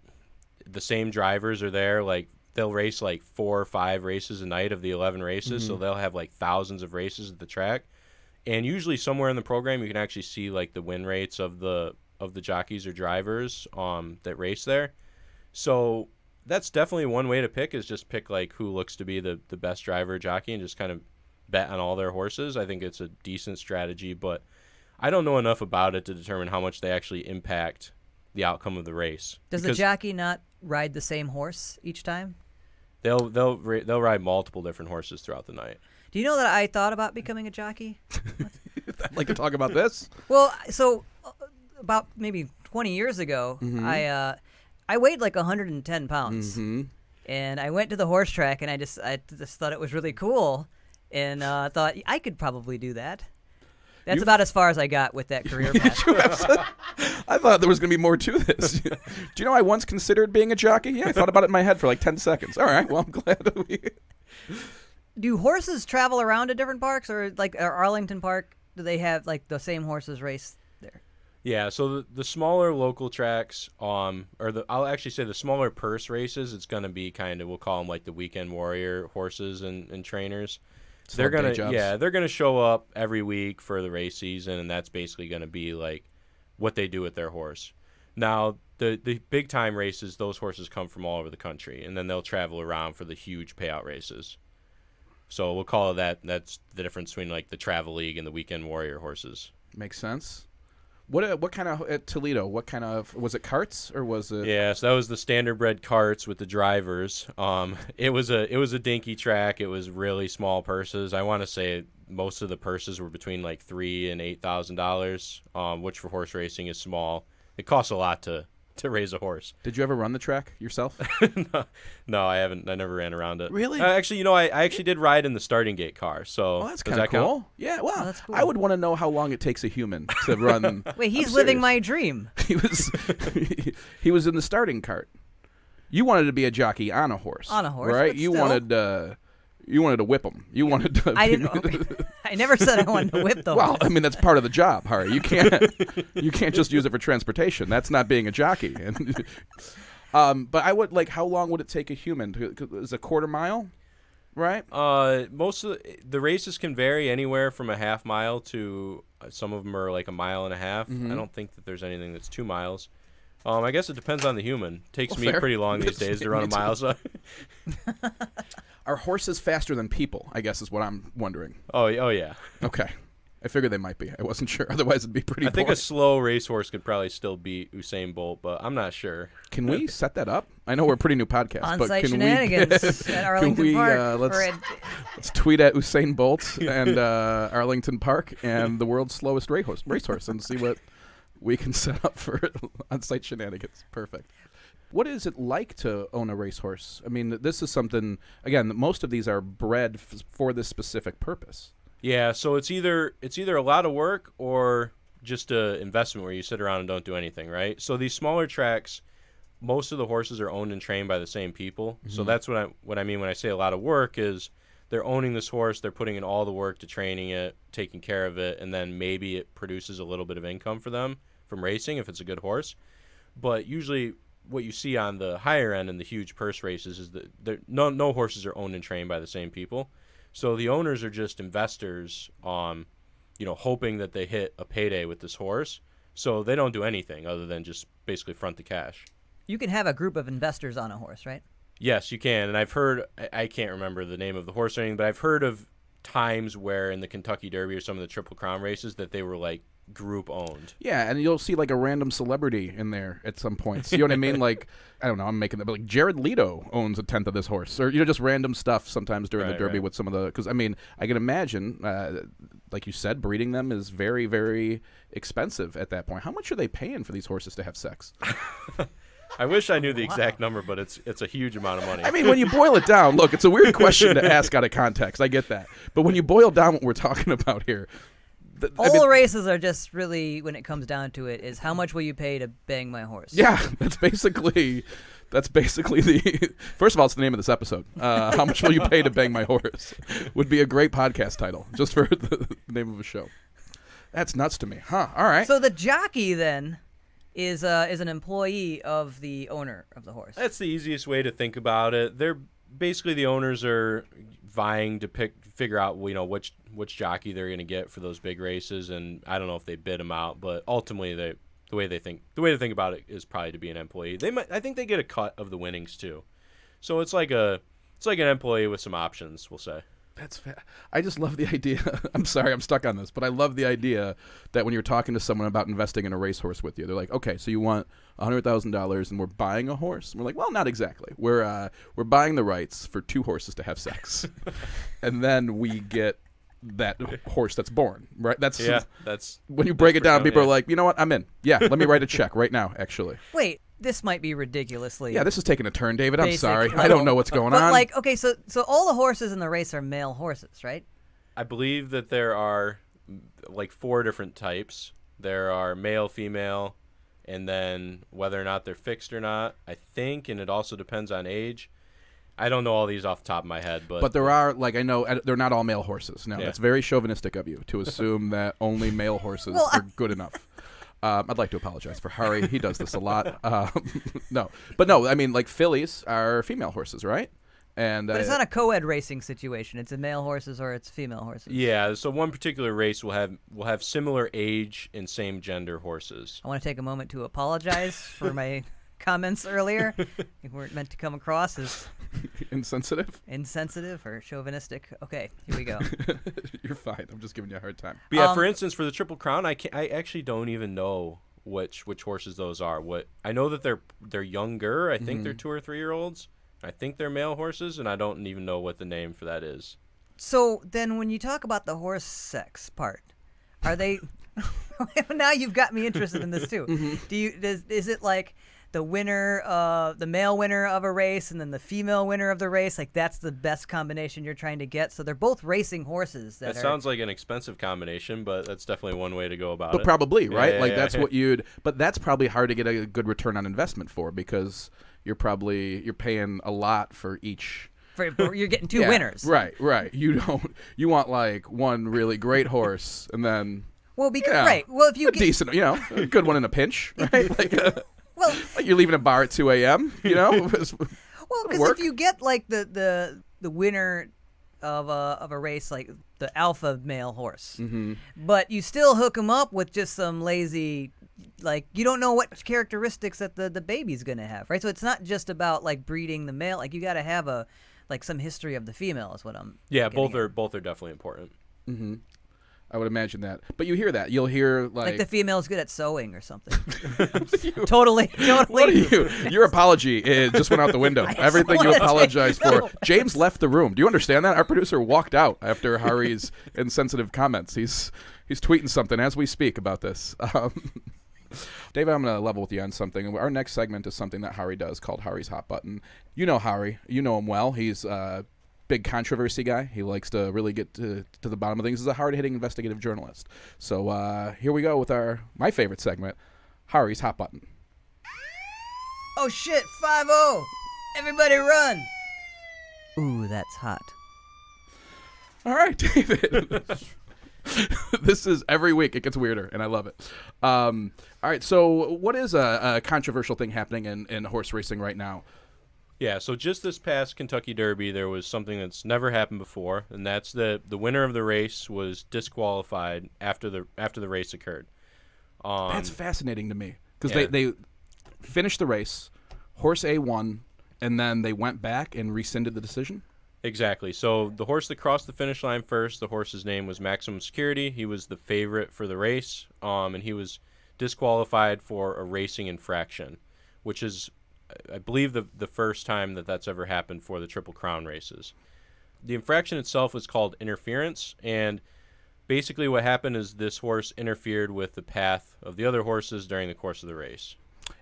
Speaker 4: the same drivers are there. Like they'll race like four or five races a night of the eleven races, so they'll have like thousands of races at the track. And usually somewhere in the program, you can actually see like the win rates of the of the jockeys or drivers um, that race there. So that's definitely one way to pick is just pick like who looks to be the the best driver or jockey and just kind of bet on all their horses. I think it's a decent strategy, but I don't know enough about it to determine how much they actually impact the outcome of the race.
Speaker 2: Does the jockey not ride the same horse each time?
Speaker 4: they'll they'll they'll ride multiple different horses throughout the night.
Speaker 2: Do you know that I thought about becoming a jockey?
Speaker 1: I'd like to talk about this.
Speaker 2: Well, so uh, about maybe 20 years ago,
Speaker 1: Mm-hmm.
Speaker 2: I uh, I weighed like 110 pounds,
Speaker 1: Mm-hmm.
Speaker 2: and I went to the horse track, and I just I just thought it was really cool, and uh, thought I could probably do that. That's
Speaker 1: You-
Speaker 2: about as far as I got with that career path.
Speaker 1: I thought there was going to be more to this. Do you know I once considered being a jockey? Yeah, I thought about it in my head for like 10 seconds. All right, well, I'm glad that we.
Speaker 2: Do horses travel around to different parks, or like uh, Arlington Park? Do they have like the same horses race there?
Speaker 4: Yeah, so the, the smaller local tracks, um, or the I'll actually say the smaller purse races, it's gonna be kind of we'll call them like the weekend warrior horses and, and trainers. they're gonna yeah they're gonna show up every week for the race season, and that's basically gonna be like what they do with their horse. Now the the big time races, those horses come from all over the country, and then they'll travel around for the huge payout races. So we'll call it that. That's the difference between like the travel league and the weekend warrior horses.
Speaker 1: Makes sense. What uh, what kind of at Toledo? What kind of was it carts or was it?
Speaker 4: Yeah, so that was the standard bred carts with the drivers. Um, it was a it was a dinky track. It was really small purses. I want to say most of the purses were between like three and eight thousand dollars, um, which for horse racing is small. It costs a lot to to raise a horse.
Speaker 1: Did you ever run the track yourself?
Speaker 4: no, no, I haven't. I never ran around it.
Speaker 1: Really?
Speaker 4: Uh, actually, you know, I, I actually did ride in the starting gate car. So
Speaker 1: Well, that's kind of
Speaker 4: that count?
Speaker 1: cool. Yeah, well,
Speaker 2: Oh, that's cool.
Speaker 1: I would want to know how long it takes a human to run.
Speaker 2: Wait, he's
Speaker 1: I'm
Speaker 2: living
Speaker 1: serious.
Speaker 2: my dream.
Speaker 1: he was he was in the starting cart. You wanted to be a jockey on a horse.
Speaker 2: On a horse,
Speaker 1: right? You
Speaker 2: still.
Speaker 1: wanted uh, you wanted to whip them. You wanted to.
Speaker 2: I didn't. I never said I wanted to whip them.
Speaker 1: Well. I mean that's part of the job, Hari. You can't you can't just use it for transportation. That's not being a jockey. And um, but I would like how long would it take a human to is a quarter mile, right?
Speaker 4: Uh, most of the, the races can vary anywhere from a half mile to uh, some of them are like a mile and a half.
Speaker 1: Mm-hmm.
Speaker 4: I don't think that there's anything that's two miles. Um, I guess it depends on the human. Takes
Speaker 1: Well,
Speaker 4: me
Speaker 1: fair.
Speaker 4: pretty long these days to run a mile. So,
Speaker 1: Are horses faster than people? I guess is what I'm wondering.
Speaker 4: oh, y- oh yeah.
Speaker 1: Okay, I figured they might be. I wasn't sure. Otherwise, it'd be pretty.
Speaker 4: I think a slow racehorse could probably still beat Usain Bolt, but I'm not sure.
Speaker 1: Can we set that up? I know we're a pretty new podcast, but
Speaker 2: On-site
Speaker 1: can
Speaker 2: shenanigans
Speaker 1: we,
Speaker 2: at
Speaker 1: can
Speaker 2: Arlington
Speaker 1: we,
Speaker 2: Park.
Speaker 1: uh, let's,
Speaker 2: at-
Speaker 1: let's tweet at Usain Bolt and uh, Arlington Park and the world's slowest racehorse, racehorse and see what we can set up for on-site shenanigans. Perfect. What is it like to own a racehorse? I mean, this is something. Again, most of these are bred f- for this specific purpose.
Speaker 4: Yeah, so it's either it's either a lot of work or just a investment where you sit around and don't do anything, right? So these smaller tracks, most of the horses are owned and trained by the same people. So mm-hmm. that's what I what I mean when I say a lot of work is they're owning this horse, they're putting in all the work to training it, taking care of it, and then maybe it produces a little bit of income for them from racing if it's a good horse. But usually what you see on the higher end and the huge purse races is that no no horses are owned and trained by the same people. So the owners are just investors, um, you know, hoping that they hit a payday with this horse. So they don't do anything other than just basically front the cash.
Speaker 2: you can have a group of investors on a horse, right?
Speaker 4: Yes, you can, and I've heard I- I can't remember the name of the horse or anything, but I've heard of times where in the Kentucky Derby or some of the Triple Crown races that they were like group owned.
Speaker 1: Yeah, and you'll see like a random celebrity in there at some points. You know what I mean? Like, I don't know, I'm making that, but like Jared Leto owns a tenth of this horse, or you know, just random stuff sometimes during the Derby
Speaker 4: right.
Speaker 1: with some of the. Because I mean, I can imagine, uh, like you said, breeding them is very, very expensive at that point. How much are they paying for these horses to have sex?
Speaker 4: I wish I knew the exact number, but it's it's a huge amount of money.
Speaker 1: I mean, when you boil it down, look, it's a weird question to ask out of context. I get that, but when you boil down what we're talking about here, th- I
Speaker 2: All
Speaker 1: mean,
Speaker 2: races are just really, when it comes down to it, is how much will you pay to bang my horse?
Speaker 1: Yeah, that's basically That's basically the. First of all, it's the name of this episode. Uh, How much will you pay to bang my horse? Would be a great podcast title just for the name of a show. That's nuts to me, huh? All right.
Speaker 2: So the jockey then is uh, is an employee of the owner of the horse.
Speaker 4: That's the easiest way to think about it. They're basically the owners are vying to pick figure out you know which which jockey they're going to get for those big races and I don't know if they bid them out, but ultimately they the way they think the way to think about it is probably to be an employee. They might I think they get a cut of the winnings too. So it's like a it's like an employee with some options, we'll say.
Speaker 1: That's fa- I just love the idea. I'm sorry, I'm stuck on this, but I love the idea that when you're talking to someone about investing in a racehorse with you, they're like, "Okay, so you want hundred thousand dollars, and we're buying a horse." And we're like, "Well, not exactly. We're uh, we're buying the rights for two horses to have sex, and then we get that horse that's born. Right? That's
Speaker 4: Yeah, that's
Speaker 1: when you break it down.
Speaker 4: pretty
Speaker 1: People are like, "You know what? I'm in. Yeah, let me write a check right now." Actually,
Speaker 2: Wait, this might be ridiculously.
Speaker 1: yeah, this is taking a turn, David. I'm
Speaker 2: Basic
Speaker 1: sorry. I don't know what's going
Speaker 2: But
Speaker 1: on.
Speaker 2: like, okay, so so all the horses in the race are male horses, right?
Speaker 4: I believe that there are like four different types. There are male, female, and then whether or not they're fixed or not, I think, and it also depends on age. I don't know all these off the top of my head, but
Speaker 1: But there are like I know uh, they're not all male horses. No,
Speaker 4: Yeah.
Speaker 1: that's very chauvinistic of you to assume that only male horses
Speaker 2: Well,
Speaker 1: are good enough. Um, I'd like to apologize for Hari. He does this a lot. Um, no, but no, I mean like fillies are female horses, right? And
Speaker 2: But it's
Speaker 1: uh,
Speaker 2: not a co-ed racing situation. It's a male horses or it's female horses.
Speaker 4: yeah. So one particular race will have will have similar age and same gender horses.
Speaker 2: I want to take a moment to apologize for my comments earlier. They weren't meant to come across as
Speaker 1: insensitive.
Speaker 2: insensitive or chauvinistic. Okay, here we go.
Speaker 1: You're fine. I'm just giving you a hard time.
Speaker 4: But yeah,
Speaker 2: Um,
Speaker 4: for instance, for the Triple Crown, I can I actually don't even know which which horses those are. What I know that they're they're younger. I think they're two or three year olds. I think they're male horses, and I don't even know what the name for that is.
Speaker 2: So then, when you talk about the horse sex part, are they? now you've got me interested in this too.
Speaker 1: Mm-hmm.
Speaker 2: Do you? Does, is it like the winner, uh, the male winner of a race, and then the female winner of the race? Like that's the best combination you're trying to get. So they're both racing horses. That,
Speaker 4: That
Speaker 2: are,
Speaker 4: sounds like an expensive combination, but that's definitely one way to go about
Speaker 1: But
Speaker 4: it.
Speaker 1: probably right.
Speaker 4: yeah,
Speaker 1: like
Speaker 4: yeah,
Speaker 1: that's
Speaker 4: yeah.
Speaker 1: what you'd. But that's probably hard to get a good return on investment for because you're probably you're paying a lot for each.
Speaker 2: for, for- you're getting two
Speaker 1: Yeah,
Speaker 2: winners.
Speaker 1: Right, right. You don't. You want like one really great horse, and then
Speaker 2: Well, because
Speaker 1: Yeah.
Speaker 2: right. Well, if you
Speaker 1: a
Speaker 2: get
Speaker 1: decent, you know, a good one in a pinch, right? Like, uh,
Speaker 2: well,
Speaker 1: like you're leaving a bar at 2 a.m. You know,
Speaker 2: Well, because if you get like the the the winner of a of a race like the alpha male horse,
Speaker 1: Mm-hmm.
Speaker 2: but you still hook him up with just some lazy, like you don't know what characteristics that the the baby's gonna have, right? So it's not just about like breeding the male. Like you got to have a like some history of the female is what I'm.
Speaker 4: yeah, both
Speaker 2: at.
Speaker 4: are both are definitely important.
Speaker 1: I would imagine that. But you hear that. You'll hear like,
Speaker 2: like the female's good at sewing or something. totally, totally.
Speaker 1: what are you? Your apology it just went out the window. Everything you apologized for.
Speaker 2: no.
Speaker 1: James left the room. Do you understand that? Our producer walked out after Hari's insensitive comments. He's he's tweeting something as we speak about this. Um, David, I'm going to level with you on something. Our next segment is something that Hari does called Hari's Hot Button. You know Hari. You know him well. He's a big controversy guy. He likes to really get to, to the bottom of things. He's a hard-hitting investigative journalist. So uh, here we go with our my favorite segment, Hari's Hot Button.
Speaker 2: Oh shit! Five zero. Everybody run. Ooh, that's hot.
Speaker 1: All right, David. this is every week. It gets weirder, and I love it. Um, all right, so what is a, a controversial thing happening in, in horse racing right now?
Speaker 4: Yeah, so just this past Kentucky Derby, there was something that's never happened before, and that's the the winner of the race was disqualified after the after the race occurred. Um,
Speaker 1: That's fascinating to me because
Speaker 4: yeah.
Speaker 1: they, they finished the race, horse A won, and then they went back and rescinded the decision.
Speaker 4: Exactly. So the horse that crossed the finish line first, the horse's name was Maximum Security. He was the favorite for the race, um, and he was disqualified for a racing infraction, which is, I believe, the the first time that that's ever happened for the Triple Crown races. The infraction itself was called interference, and basically what happened is this horse interfered with the path of the other horses during the course of the race.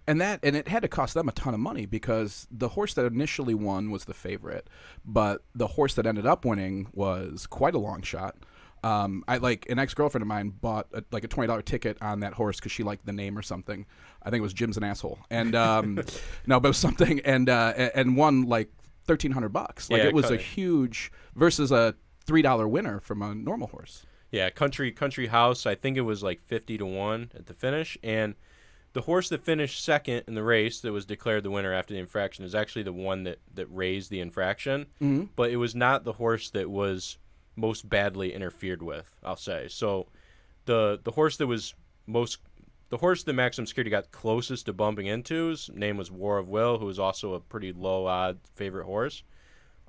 Speaker 1: and that and it had to cost them a ton of money because the horse that initially won was the favorite, but the horse that ended up winning was quite a long shot. Um, I like an ex girlfriend of mine bought a, like a twenty dollar ticket on that horse because she liked the name or something. I think it was Jim's an asshole, and um, no, but it was something, and uh, and won like thirteen hundred bucks. Like
Speaker 4: Yeah,
Speaker 1: it was a huge versus a three dollar winner from a normal horse.
Speaker 4: Yeah, country country house. I think it was like fifty to one at the finish, and the horse that finished second in the race that was declared the winner after the infraction is actually the one that that raised the infraction. Mm-hmm. But it was not the horse that was most badly interfered with. I'll say so. The the horse that was most the horse that Maximum Security got closest to bumping into, his name was War of Will, who was also a pretty low odd favorite horse.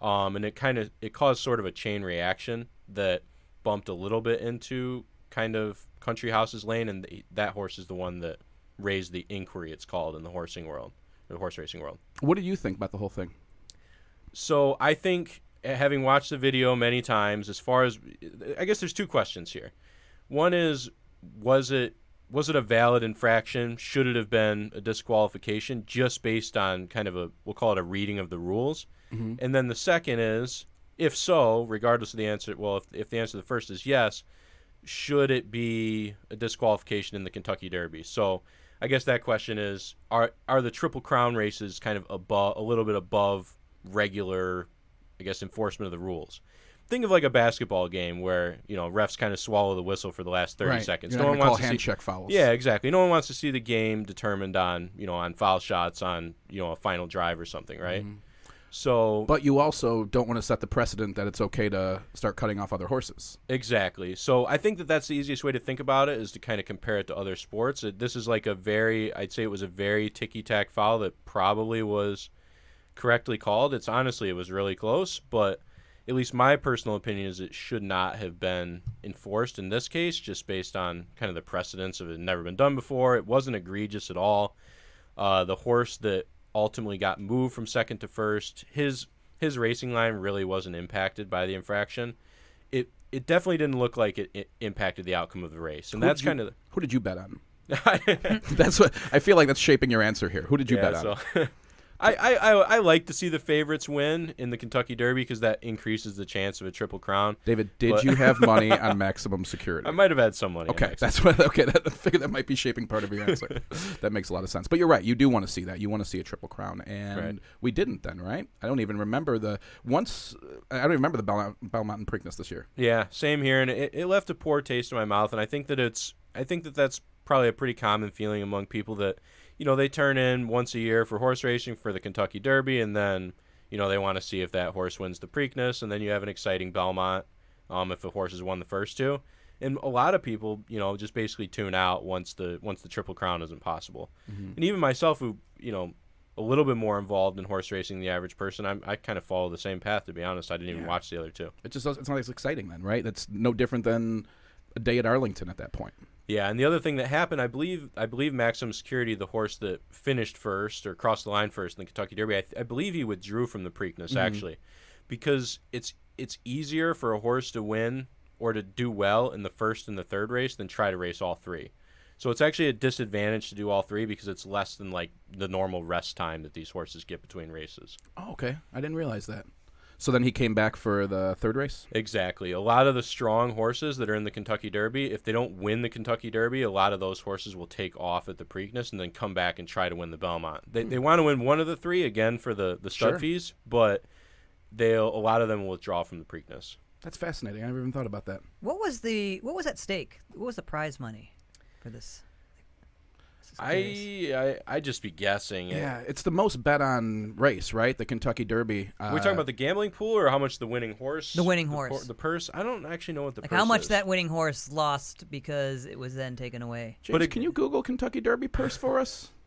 Speaker 4: Um, and it kind of it caused sort of a chain reaction that bumped a little bit into kind of Country House's lane, and the, that horse is the one that raised the inquiry. It's called in the horsing world, the horse racing world.
Speaker 1: What do you think about the whole thing?
Speaker 4: So I think, having watched the video many times, as far as I guess there's two questions here. One is, was it was it a valid infraction? Should it have been a disqualification just based on kind of a we'll call it a reading of the rules? Mm-hmm. And then the second is, if so, regardless of the answer, well, if, if the answer to the first is yes, should it be a disqualification in the Kentucky Derby? So I guess that question is are are the Triple Crown races kind of above a little bit above regular I guess enforcement of the rules? Think of like a basketball game where, you know, refs kind of swallow the whistle for the last 30
Speaker 1: right.
Speaker 4: seconds.
Speaker 1: You're
Speaker 4: no one wants to
Speaker 1: hand
Speaker 4: see
Speaker 1: check fouls.
Speaker 4: Yeah, exactly. No one wants to see the game determined on, you know, on foul shots on, you know, a final drive or something, right? Mm-hmm. So
Speaker 1: But you also don't want to set the precedent that it's okay to start cutting off other horses.
Speaker 4: Exactly. So I think that that's the easiest way to think about it is to kind of compare it to other sports. It, this is like a very, I'd say it was a very ticky tack foul that probably was correctly called. It's honestly, it was really close, but at least my personal opinion is it should not have been enforced in this case, just based on kind of the precedence of it never been done before. It wasn't egregious at all. Uh, the horse that ultimately got moved from second to first, his his racing line really wasn't impacted by the infraction. It it definitely didn't look like it, it impacted the outcome of the race, and
Speaker 1: Who
Speaker 4: that's
Speaker 1: you-
Speaker 4: kind of
Speaker 1: Who did you bet on? That's what I feel like. That's shaping your answer here. Who did you
Speaker 4: yeah,
Speaker 1: bet on?
Speaker 4: so I, I, I, I like to see the favorites win in the Kentucky Derby because that increases the chance of a triple crown.
Speaker 1: David, did
Speaker 4: But-
Speaker 1: you have money on maximum security?
Speaker 4: I might have had some money.
Speaker 1: Okay, that's what. Okay, that, that might be shaping part of your answer. that makes a lot of sense. But you're right. You do want to see that. You want to see a triple crown, and
Speaker 4: Right.
Speaker 1: we didn't then, right? I don't even remember the once. I don't even remember the Belmont, Belmont and Preakness this year.
Speaker 4: Yeah, same here, and it, it left a poor taste in my mouth. And I think that it's, I think that that's probably a pretty common feeling among people that, you know, they turn in once a year for horse racing for the Kentucky Derby, and then, you know, they want to see if that horse wins the Preakness, and then you have an exciting Belmont, um, if the horse has won the first two. And a lot of people, you know, just basically tune out once the once the Triple Crown isn't possible. And even myself, who you know, a little bit more involved in horse racing than the average person, I'm, I kind of follow the same path. To be honest, I didn't even
Speaker 1: Yeah.
Speaker 4: watch the other two.
Speaker 1: It just it's not as exciting then, right? That's no different than a day at Arlington at that point.
Speaker 4: Yeah, and the other thing that happened, I believe, I believe Maximum Security, the horse that finished first or crossed the line first in the Kentucky Derby, I, I believe he withdrew from the Preakness mm-hmm. actually, because it's it's easier for a horse to win or to do well in the first and the third race than try to race all three. So it's actually a disadvantage to do all three because it's less than like the normal rest time that these horses get between races.
Speaker 1: Oh, okay. I didn't realize that. So then he came back for the third race.
Speaker 4: Exactly. A lot of the strong horses that are in the Kentucky Derby, if they don't win the Kentucky Derby, a lot of those horses will take off at the Preakness and then come back and try to win the Belmont. They, hmm. they want to win one of the three again for the the stud
Speaker 1: Sure.
Speaker 4: fees, but they'll a lot of them will withdraw from the Preakness.
Speaker 1: That's fascinating. I never even thought about that.
Speaker 2: What was the what was at stake? What was the prize money for this? This is curious.
Speaker 4: I, I I just be guessing.
Speaker 1: Yeah, it's the most bet on race, right? The Kentucky Derby. Uh,
Speaker 4: Are we talking about the gambling pool or how much the winning horse?
Speaker 2: The winning
Speaker 4: por-
Speaker 2: horse.
Speaker 4: The purse. I don't actually know what the
Speaker 2: like
Speaker 4: purse
Speaker 2: how much
Speaker 4: is.
Speaker 2: that winning horse lost because it was then taken away.
Speaker 1: James,
Speaker 4: but it-
Speaker 1: can you Google Kentucky Derby purse for us?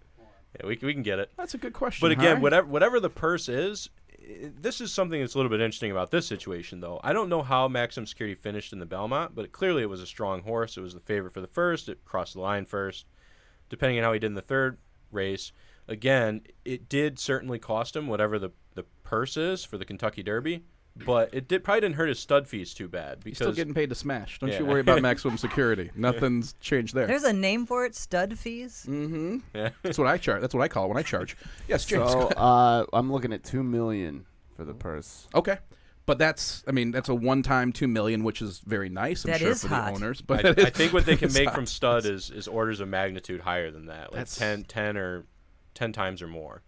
Speaker 4: Yeah, we, can- we can get it.
Speaker 1: That's a good question.
Speaker 4: But again,
Speaker 1: Har.
Speaker 4: whatever whatever the purse is, this is something that's a little bit interesting about this situation, though. I don't know how Maximum Security finished in the Belmont, but clearly it was a strong horse. It was the favorite for the first. It crossed the line first. Depending on how he did in the third race, again, it did certainly cost him whatever the the purse is for the Kentucky Derby. But it did probably didn't hurt his stud fees too bad because
Speaker 1: He's still getting paid to smash. Don't you worry about maximum security. Nothing's changed there.
Speaker 2: There's a name for it, stud fees.
Speaker 1: mm-hmm.
Speaker 4: Yeah.
Speaker 1: That's what I charge. That's what I call it when I charge. Yes, James.
Speaker 3: So uh, I'm looking at two million for the purse.
Speaker 1: okay, But that's, I mean, that's a one-time two million, which is very nice. I'm
Speaker 2: That
Speaker 1: sure
Speaker 2: is
Speaker 1: for
Speaker 2: hot.
Speaker 1: the owners.
Speaker 4: I,
Speaker 1: But
Speaker 4: I
Speaker 1: it is-
Speaker 4: think what they can make
Speaker 1: hot.
Speaker 4: from stud is, is orders of magnitude higher than that, like
Speaker 1: That's-
Speaker 4: 10, 10 or ten times or more.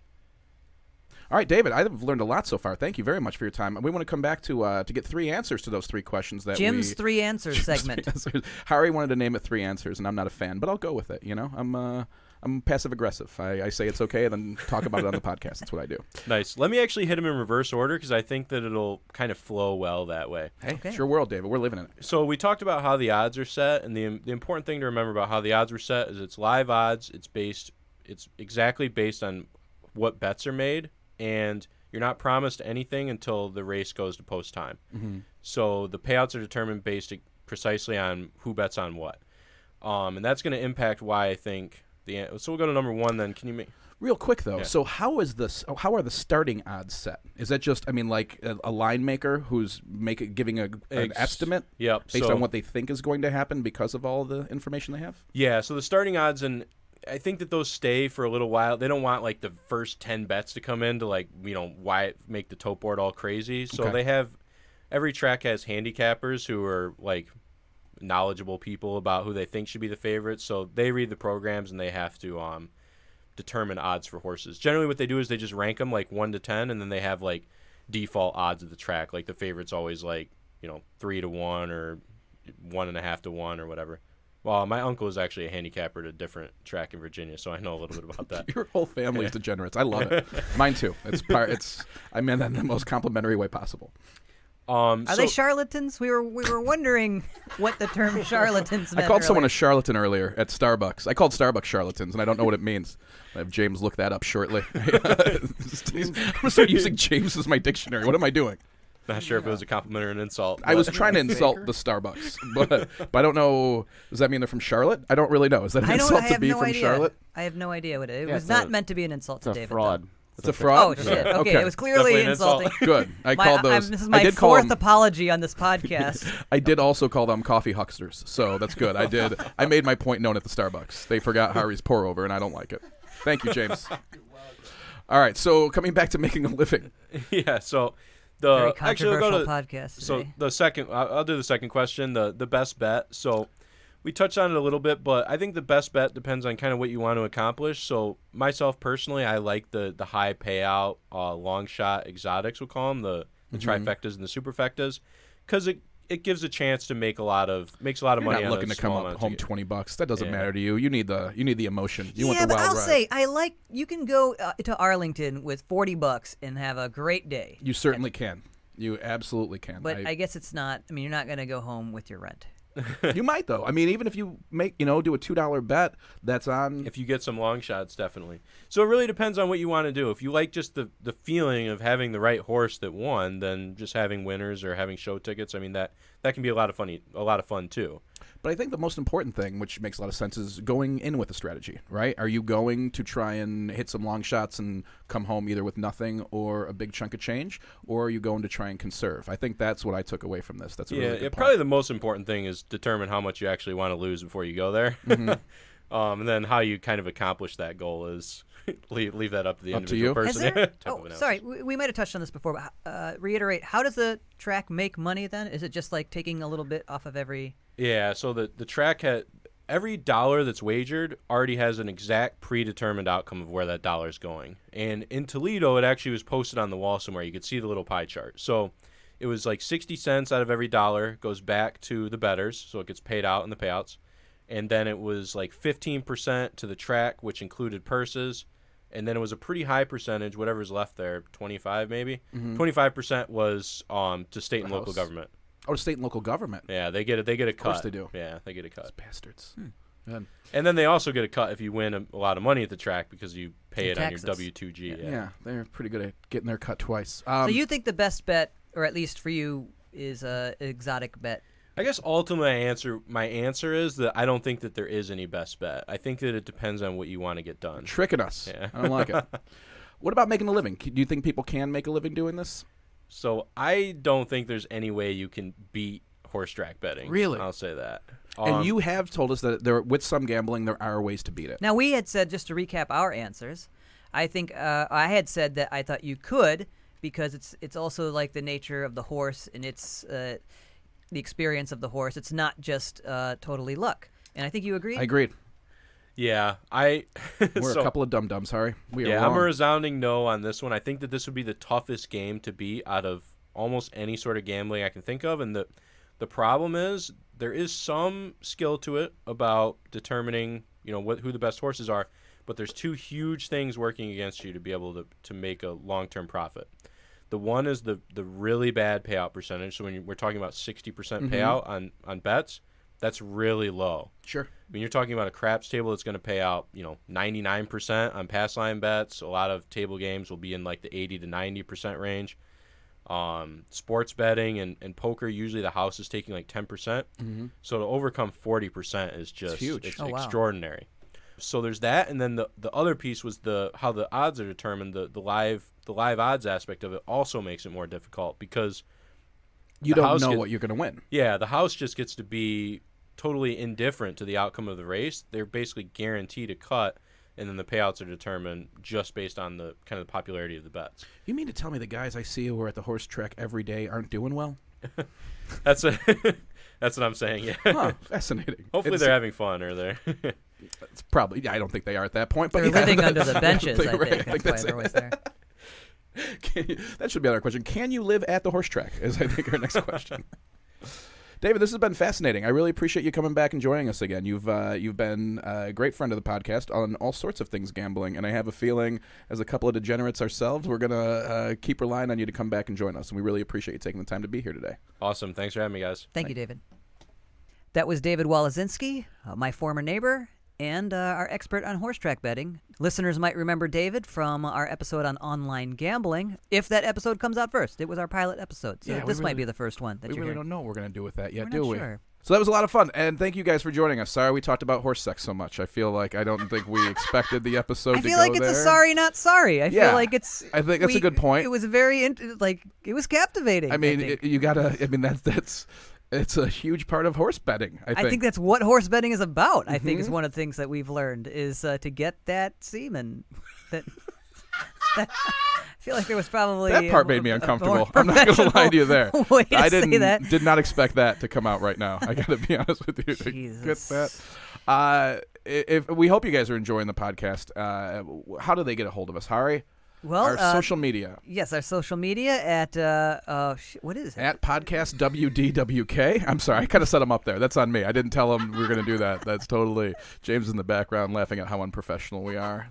Speaker 1: All right, David, I've learned a lot so far. Thank you very much for your time. We want to come back to uh, to get three answers to those three questions that
Speaker 2: Jim's
Speaker 1: we.
Speaker 2: three answers segment.
Speaker 1: answers. Hari wanted to name it three answers, and I'm not a fan, but I'll go with it. You know, I'm uh, I'm passive aggressive. I, I say it's okay, and then talk about it on the podcast. That's what I do.
Speaker 4: Nice. Let me actually hit them in reverse order because I think that it'll kind of flow well that way.
Speaker 1: Hey,
Speaker 2: Okay.
Speaker 1: it's your world, David. We're living in it.
Speaker 4: So we talked about how the odds are set, and the the important thing to remember about how the odds were set is it's live odds. It's based, it's exactly based on what bets are made, and you're not promised anything until the race goes to post time. So the payouts are determined based precisely on who bets on what, um, and that's going to impact why I think the. So we'll go to number one. Then can you make?
Speaker 1: Real quick though,
Speaker 4: Yeah.
Speaker 1: so how is this? How are the starting odds set? Is that just, I mean, like a, a line maker who's making giving a, an
Speaker 4: Ex-
Speaker 1: estimate
Speaker 4: Yep.
Speaker 1: based
Speaker 4: so,
Speaker 1: on what they think is going to happen because of all the information they have?
Speaker 4: Yeah, so the starting odds and I think that those stay for a little while. They don't want like the first ten bets to come in to like you know why make the tote board all crazy. So
Speaker 1: Okay.
Speaker 4: they have every track has handicappers who are like knowledgeable people about who they think should be the favorites. So they read the programs and they have to um determine odds for horses. Generally, what they do is they just rank them like one to ten, and then they have like default odds of the track. Like the favorite's always like you know three to one or one and a half to one or whatever. Well, my uncle is actually a handicapper at a different track in Virginia, so I know a little bit about that.
Speaker 1: Your whole family is degenerates. I love it. Mine too. It's part. It's. I meant that in the most complimentary way possible.
Speaker 4: Um,
Speaker 2: Are
Speaker 4: so,
Speaker 2: they charlatans? We were we were wondering what the term charlatans
Speaker 1: I
Speaker 2: meant.
Speaker 1: called someone a charlatan earlier at Starbucks. I called Starbucks charlatans, and I don't know what it means. I have James look that up shortly. I'm gonna start using James as my dictionary. What am I doing?
Speaker 4: Not sure if it was a compliment or an insult.
Speaker 1: I was trying to insult the Starbucks, but but I don't know. Does that mean they're from Charlotte? I don't really know. Is that an
Speaker 2: I don't.
Speaker 1: insult to be
Speaker 2: no
Speaker 1: from
Speaker 2: idea.
Speaker 1: Charlotte?
Speaker 2: I have no idea what it. It
Speaker 3: Yeah,
Speaker 2: was not
Speaker 3: a-
Speaker 2: meant to be an insult to David.
Speaker 3: fraud.
Speaker 1: It's a
Speaker 2: though.
Speaker 1: fraud.
Speaker 2: Oh shit! Okay,
Speaker 1: Okay.
Speaker 2: it was clearly
Speaker 4: Definitely an insult.
Speaker 2: insulting.
Speaker 1: Good. I
Speaker 2: My-
Speaker 1: called
Speaker 2: I'm-
Speaker 1: those.
Speaker 2: this is
Speaker 1: I
Speaker 2: my
Speaker 1: did call
Speaker 2: fourth
Speaker 1: them.
Speaker 2: apology on this podcast.
Speaker 1: I did also call them coffee hucksters, so that's good. I did. I made my point known at the Starbucks. They forgot Hari's pour over, and I don't like it. Thank you, James. All right, so coming back to making a living.
Speaker 4: yeah. So the
Speaker 2: Very
Speaker 4: actually we'll
Speaker 2: controversial
Speaker 4: go to
Speaker 2: podcast.
Speaker 4: so
Speaker 2: today.
Speaker 4: the second. I'll, I'll do the second question. The the best bet. So we touched on it a little bit, but I think the best bet depends on kind of what you want to accomplish. So myself personally, I like the the high payout, uh, long shot exotics. We'll call them the the
Speaker 1: Mm-hmm.
Speaker 4: trifectas and the superfectas, because it it gives a chance to make a lot of makes a lot of
Speaker 1: You're
Speaker 4: money.
Speaker 1: not
Speaker 4: on
Speaker 1: looking
Speaker 4: a
Speaker 1: to come up home
Speaker 4: to
Speaker 1: twenty bucks. That doesn't
Speaker 4: Yeah.
Speaker 1: matter to you. You need the you need the emotion. You want
Speaker 2: yeah,
Speaker 1: the
Speaker 2: but
Speaker 1: wild
Speaker 2: I'll
Speaker 1: ride.
Speaker 2: say I like you can go uh, to Arlington with forty bucks and have a great day.
Speaker 1: you certainly can. You absolutely can.
Speaker 2: But
Speaker 1: I-
Speaker 2: I, guess it's not. I mean, you're not gonna go home with your rent.
Speaker 1: You might though. I mean, even if you make you know do a two dollar bet that's on.
Speaker 4: if you get some long shots definitely so it really depends on what you want to do if you like just the the feeling of having the right horse that won then just having winners or having show tickets i mean that that can be a lot of funny a lot of fun too
Speaker 1: But I think the most important thing, which makes a lot of sense, is going in with a strategy, right? Are you going to try and hit some long shots and come home either with nothing or a big chunk of change, or are you going to try and conserve? I think that's what I took away from this. That's a
Speaker 4: yeah,
Speaker 1: really
Speaker 4: yeah probably
Speaker 1: point.
Speaker 4: the most important thing is determine how much you actually want to lose before you go there
Speaker 1: Mm-hmm.
Speaker 4: um, and then how you kind of accomplish that goal is leave, leave that up to the
Speaker 1: Up to
Speaker 4: individual
Speaker 1: you?
Speaker 4: Person
Speaker 2: there, oh, sorry, we, we might have touched on this before. But uh, reiterate, how does the track make money? Then is it just like taking a little bit off of every?
Speaker 4: Yeah, so the the track had every dollar that's wagered already has an exact predetermined outcome of where that dollar is going. And in Toledo, it actually was posted on the wall somewhere. You could see the little pie chart. So it was like 60 cents out of every dollar goes back to the betters, so it gets paid out in the payouts. And then it was like 15% to the track, which included purses. And then it was a pretty high percentage, whatever's left there, 25 maybe. 25% was um, to state and local government.
Speaker 1: Or state and local government.
Speaker 4: Yeah, they get it. They get a cut.
Speaker 1: Of course they do.
Speaker 4: Yeah, they get a cut.
Speaker 1: Bastards. Good.
Speaker 4: And then they also get a cut if you win a, a lot of money at the track because you pay
Speaker 2: Some
Speaker 4: it on your
Speaker 2: taxes.
Speaker 4: W two G.
Speaker 1: Yeah. they're pretty good at getting their cut twice. Um,
Speaker 2: so you think the best bet, or at least for you, is a exotic bet?
Speaker 4: I guess ultimately, my answer my answer is that I don't think that there is any best bet. I think that it depends on what you want to get done.
Speaker 1: tricking us.
Speaker 4: Yeah.
Speaker 1: I don't like it. What about making a living? Do you think people can make a living doing this?
Speaker 4: So I don't think there's any way you can beat horse track betting.
Speaker 1: Really?
Speaker 4: I'll say that.
Speaker 1: and
Speaker 4: Um,
Speaker 1: you have told us that there, with some gambling, there are ways to beat it.
Speaker 2: Now we had said just to recap our answers. I think uh, I had said that I thought you could because it's it's also like the nature of the horse and it's uh, the experience of the horse. It's not just uh, totally luck. And I think you agree.
Speaker 1: I agreed.
Speaker 4: Yeah, I.
Speaker 1: We're
Speaker 4: so-
Speaker 1: a couple of dum dums. Sorry, we are
Speaker 4: Yeah, I'm a resounding no on this one. I think that this would be the toughest game to beat out of almost any sort of gambling I can think of, and the the problem is there is some skill to it about determining you know what who the best horses are, but there's two huge things working against you to be able to to make a long term profit. The one is the the really bad payout percentage. So when you, we're talking about 60% mm-hmm. payout on on bets, that's really low.
Speaker 1: Sure.
Speaker 4: I mean, you're talking about a craps table that's going to pay out, you know, 99% on pass line bets. A lot of table games will be in like the 80 to 90% range. Um, sports betting and, and poker, usually the house is taking like 10%. percent So to overcome 40% is just
Speaker 1: huge.
Speaker 4: It's
Speaker 2: Oh, wow.
Speaker 4: extraordinary. So there's that, and then the, the other piece was the how the odds are determined. The the live the live odds aspect of it also makes it more difficult because
Speaker 1: You don't know
Speaker 4: get-
Speaker 1: what you're going to win.
Speaker 4: yeah, the house just gets to be totally indifferent to the outcome of the race. They're basically guaranteed a cut, and then the payouts are determined just based on the kind of the popularity of the bets.
Speaker 1: You mean to tell me the guys I see who are at the horse track every day aren't doing well?
Speaker 4: That's a, that's what I'm saying. Yeah.
Speaker 1: Huh, fascinating.
Speaker 4: Hopefully
Speaker 1: It's-
Speaker 4: they're having fun, or they're.
Speaker 1: It's probably. Yeah, I don't think they are at that point. But
Speaker 2: They're
Speaker 1: yeah,
Speaker 2: living
Speaker 1: that-
Speaker 2: under the benches. I
Speaker 1: right,
Speaker 2: think,
Speaker 1: I think
Speaker 2: that's
Speaker 1: that's
Speaker 2: why they're always there.
Speaker 1: Can you- that should be our question. Can you live at the horse track? Is I think our next question. David, this has been fascinating. I really appreciate you coming back and joining us again. You've uh, you've been a great friend of the podcast on all sorts of things gambling, and I have a feeling, as a couple of degenerates ourselves, we're gonna uh, keep relying on you to come back and join us. And we really appreciate you taking the time to be here today.
Speaker 4: awesome. Thanks for having me, guys.
Speaker 2: Thank you, David. That was David Walasinski, uh, my former neighbor and uh, our expert on horse track betting. Listeners might remember David from our episode on online gambling. If that episode comes out first, it was our pilot episode, so
Speaker 1: Yeah, we
Speaker 2: this might be the first one that
Speaker 1: we
Speaker 2: you
Speaker 1: really
Speaker 2: hear.
Speaker 1: don't know what we're gonna do with that yet,
Speaker 2: We're
Speaker 1: do we?
Speaker 2: sure.
Speaker 1: So that was a lot of fun, and thank you guys for joining us. Sorry we talked about horse sex so much. I feel like I don't think we expected the episode
Speaker 2: I
Speaker 1: to
Speaker 2: feel like it's
Speaker 1: there.
Speaker 2: a sorry, not sorry. I
Speaker 1: Yeah,
Speaker 2: feel like it's.
Speaker 1: I think that's a good point.
Speaker 2: It was very like it was captivating.
Speaker 1: I mean,
Speaker 2: think.
Speaker 1: it, you gotta. I mean, that's that's it's a huge part of horse betting. I think.
Speaker 2: I think that's what horse betting is about. I think is
Speaker 1: Mhm.
Speaker 2: one of the things that we've learned is uh, to get that semen. That, that- I feel like there was probably
Speaker 1: that part
Speaker 2: a-
Speaker 1: made me
Speaker 2: a-
Speaker 1: uncomfortable. I'm not gonna lie to you there.
Speaker 2: way to
Speaker 1: I didn't
Speaker 2: that.
Speaker 1: did not expect that to come out right now. I gotta be honest with you. to Get that. Uh, i- if we hope you guys are enjoying the podcast, uh, how do they get a hold of us, Hari?
Speaker 2: Well,
Speaker 1: Our
Speaker 2: uh,
Speaker 1: social media
Speaker 2: yes, our social media at uh, uh, sh- what is it?
Speaker 1: at podcast WDWK. I'm sorry, I kind of set them up there. That's on me. I didn't tell them we were going to do that. That's totally James in the background laughing at how unprofessional we are.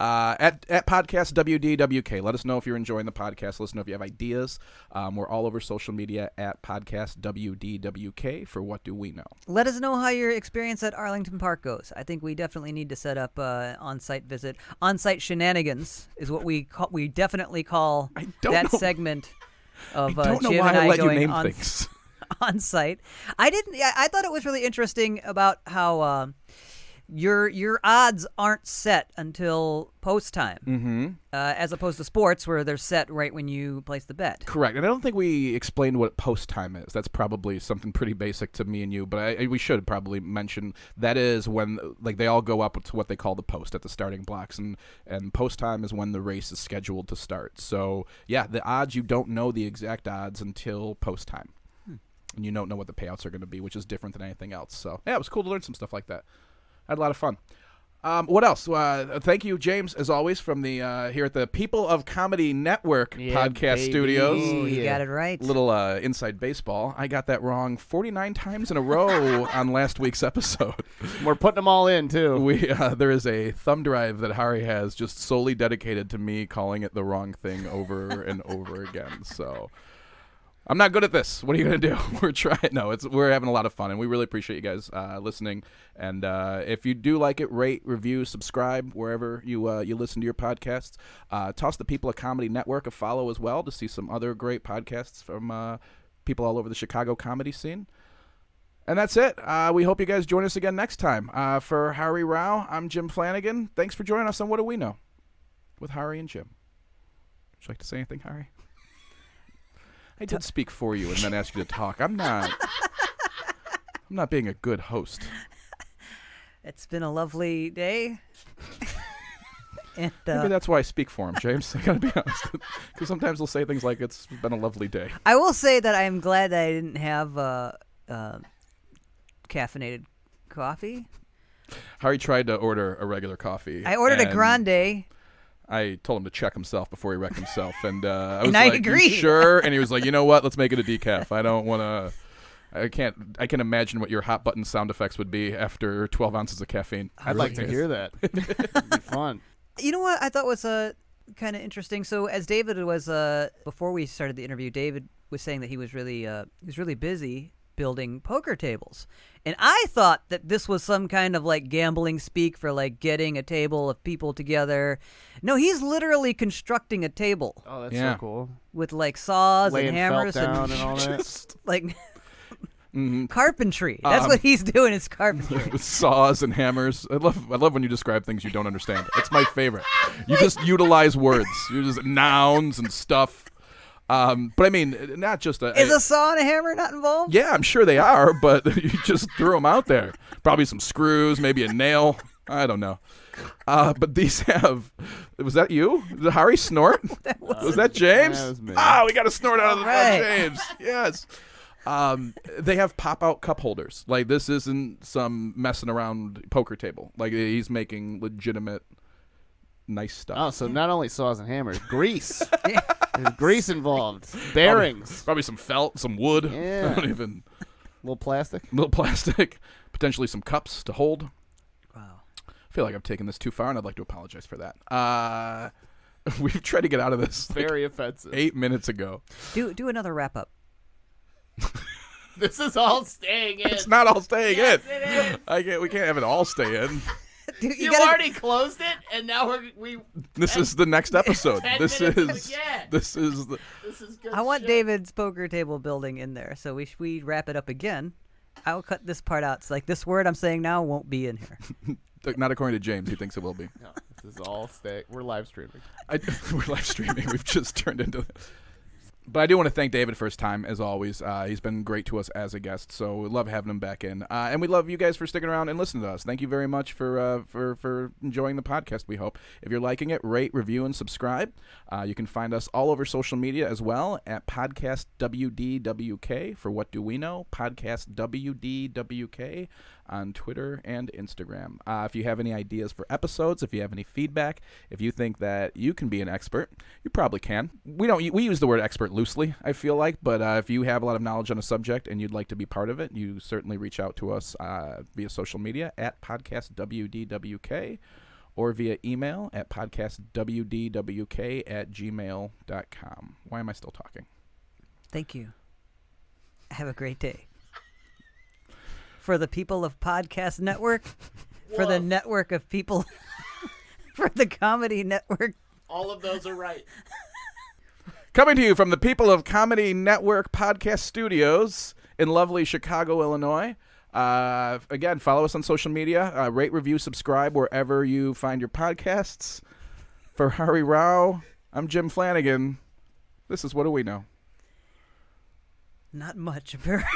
Speaker 1: Uh, at at podcast WDWK. Let us know if you're enjoying the podcast. Let us know if you have ideas. Um, we're all over social media at podcast WDWK for what do we know.
Speaker 2: Let us know how your experience at Arlington Park goes. I think we definitely need to set up uh, on-site visit. On-site shenanigans is what we call, we definitely call that
Speaker 1: know-
Speaker 2: segment of
Speaker 1: I
Speaker 2: uh,
Speaker 1: don't know
Speaker 2: Jim
Speaker 1: why
Speaker 2: and
Speaker 1: I
Speaker 2: I
Speaker 1: let you
Speaker 2: going
Speaker 1: name
Speaker 2: on
Speaker 1: things.
Speaker 2: on site. I didn't. I, I thought it was really interesting about how uh, your your odds aren't set until post time,
Speaker 1: mm-hmm.
Speaker 2: uh, as opposed to sports where they're set right when you place the bet.
Speaker 1: Correct, and I don't think we explained what post time is. That's probably something pretty basic to me and you, but I, I- we should probably mention that is when like they all go up to what they call the post at the starting blocks, and and post time is when the race is scheduled to start. So yeah, the odds you don't know the exact odds until post time, and you don't know what the payouts are going to be, which is different than anything else. So yeah, it was cool to learn some stuff like that. I had a lot of fun. Um, what else? Uh, thank you, James, as always, from the uh, here at the People of Comedy Network
Speaker 3: Yeah,
Speaker 1: podcast
Speaker 3: baby.
Speaker 1: studios.
Speaker 2: Ooh, you
Speaker 3: yeah.
Speaker 2: got it right.
Speaker 1: Little uh, inside baseball. I got that wrong 49 times in a row on last week's episode.
Speaker 3: We're putting them all in too.
Speaker 1: We uh, there is a thumb drive that Hari has just solely dedicated to me calling it the wrong thing over and over again. So I'm not good at this. What are you gonna do? We're trying. No, it's we're having a lot of fun, and we really appreciate you guys uh, listening. And uh, if you do like it, rate, review, subscribe wherever you uh, you listen to your podcasts. Uh, toss the People of Comedy Network a follow as well to see some other great podcasts from uh, people all over the Chicago comedy scene. And that's it. Uh, we hope you guys join us again next time. For Hari Rao, I'm Jim Flanagan. Thanks for joining us on What Do We Know with Hari and Jim. Would you like to say anything, Hari? I did speak for you and then ask you to talk. I'm not. I'm not being a good host.
Speaker 2: It's been a lovely day. And
Speaker 1: Maybe
Speaker 2: uh,
Speaker 1: that's why I speak for him, James. I gotta be honest, because sometimes they'll say things like, "It's been a lovely day."
Speaker 2: I will say that I am glad that I didn't have uh, uh, caffeinated coffee.
Speaker 1: Hari tried to order a regular coffee.
Speaker 2: I ordered a
Speaker 1: and
Speaker 2: grande.
Speaker 1: I told him to check himself before he wrecked himself, and uh, I was
Speaker 2: And I
Speaker 1: like, "You sure?" And he was like, "You know what? Let's make it a decaf. I don't want to." I can't. I can imagine what your hot button sound effects would be after 12 ounces of caffeine.
Speaker 3: I'd like to hear that. It'd be fun.
Speaker 2: You know what I thought was uh, kind of interesting. So as David was uh, before we started the interview, David was saying that he was really uh, he was really busy building poker tables, and I thought that this was some kind of like gambling speak for like getting a table of people together. No, he's literally constructing a table
Speaker 3: Oh, that's
Speaker 1: Yeah.
Speaker 3: so cool.
Speaker 2: with like saws
Speaker 3: Laying
Speaker 2: and hammers and
Speaker 3: and all that.
Speaker 1: Just,
Speaker 2: like
Speaker 1: mhm.
Speaker 2: carpentry. That's
Speaker 1: Um,
Speaker 2: what he's doing is carpentry.
Speaker 1: with saws and hammers. I love I love when you describe things you don't understand. It's my favorite. You just utilize words. You just nouns and stuff. Um, but I mean, not just a.
Speaker 2: is a saw and a hammer not involved?
Speaker 1: yeah, I'm sure they are, but you just threw them out there. Probably some screws, maybe a nail. I don't know. Uh, but these have. Was that you? Did Hari snort? was that James?
Speaker 3: that was me.
Speaker 1: Ah, we got a snort out of the
Speaker 2: Alright.
Speaker 1: James. Yes. Um, they have pop out cup holders. Like this isn't some messing around poker table. Like he's making legitimate, nice stuff.
Speaker 3: Oh, so not only saws and hammers, grease. There's grease involved. Bearings.
Speaker 1: Probably some felt, some wood.
Speaker 3: Yeah.
Speaker 1: Don't even
Speaker 3: little plastic.
Speaker 1: little plastic. Potentially some cups to hold.
Speaker 2: Wow.
Speaker 1: I feel like I've taken this too far, and I'd like to apologize for that. Uh, we've tried to get out of this like,
Speaker 3: Very offensive.
Speaker 1: eight minutes ago.
Speaker 2: Do do another wrap up.
Speaker 3: This is all staying in.
Speaker 1: It's not all staying
Speaker 3: Yes,
Speaker 1: in.
Speaker 3: it is.
Speaker 1: I can't. We can't have it all stay in.
Speaker 2: Dude,
Speaker 3: You,
Speaker 2: gotta-
Speaker 3: already closed it, and now we're we.
Speaker 1: This is the next episode. This is
Speaker 3: again.
Speaker 1: this is the,
Speaker 3: This is good.
Speaker 2: I want
Speaker 3: shit.
Speaker 2: David's poker table building in there, so we we wrap it up again. I will cut this part out. It's like this word I'm saying now won't be in here.
Speaker 1: not according to James. He thinks it will be.
Speaker 3: No, this is all stay. We're live streaming.
Speaker 1: I, we're live streaming. We've just turned into. But I do want to thank David for his time, as always. Uh, he's been great to us as a guest, so we love having him back in. Uh, and we love you guys for sticking around and listening to us. Thank you very much for uh, for for enjoying the podcast. We hope if you're liking it, rate, review, and subscribe. Uh, you can find us all over social media as well at podcast WDWK for What Do We Know podcast WDWK on Twitter and Instagram. Uh, if you have any ideas for episodes, if you have any feedback, if you think that you can be an expert, you probably can. We don't we use the word expert loosely, I feel like, but uh, if you have a lot of knowledge on a subject and you'd like to be part of it, you certainly reach out to us uh, via social media at podcast WDWK or via email at podcastwdwk at gmail.com. Why am I still talking?
Speaker 2: Thank you. Have a great day. For the people of Podcast Network, for the network of people, for the Comedy Network.
Speaker 3: All of those are right.
Speaker 1: Coming to you from the People of Comedy Network podcast studios in lovely Chicago, Illinois. Uh, again, follow us on social media. Uh, rate, review, subscribe wherever you find your podcasts. For Hari Rao, I'm Jim Flanagan. This is What Do We Know?
Speaker 2: Not much, apparently.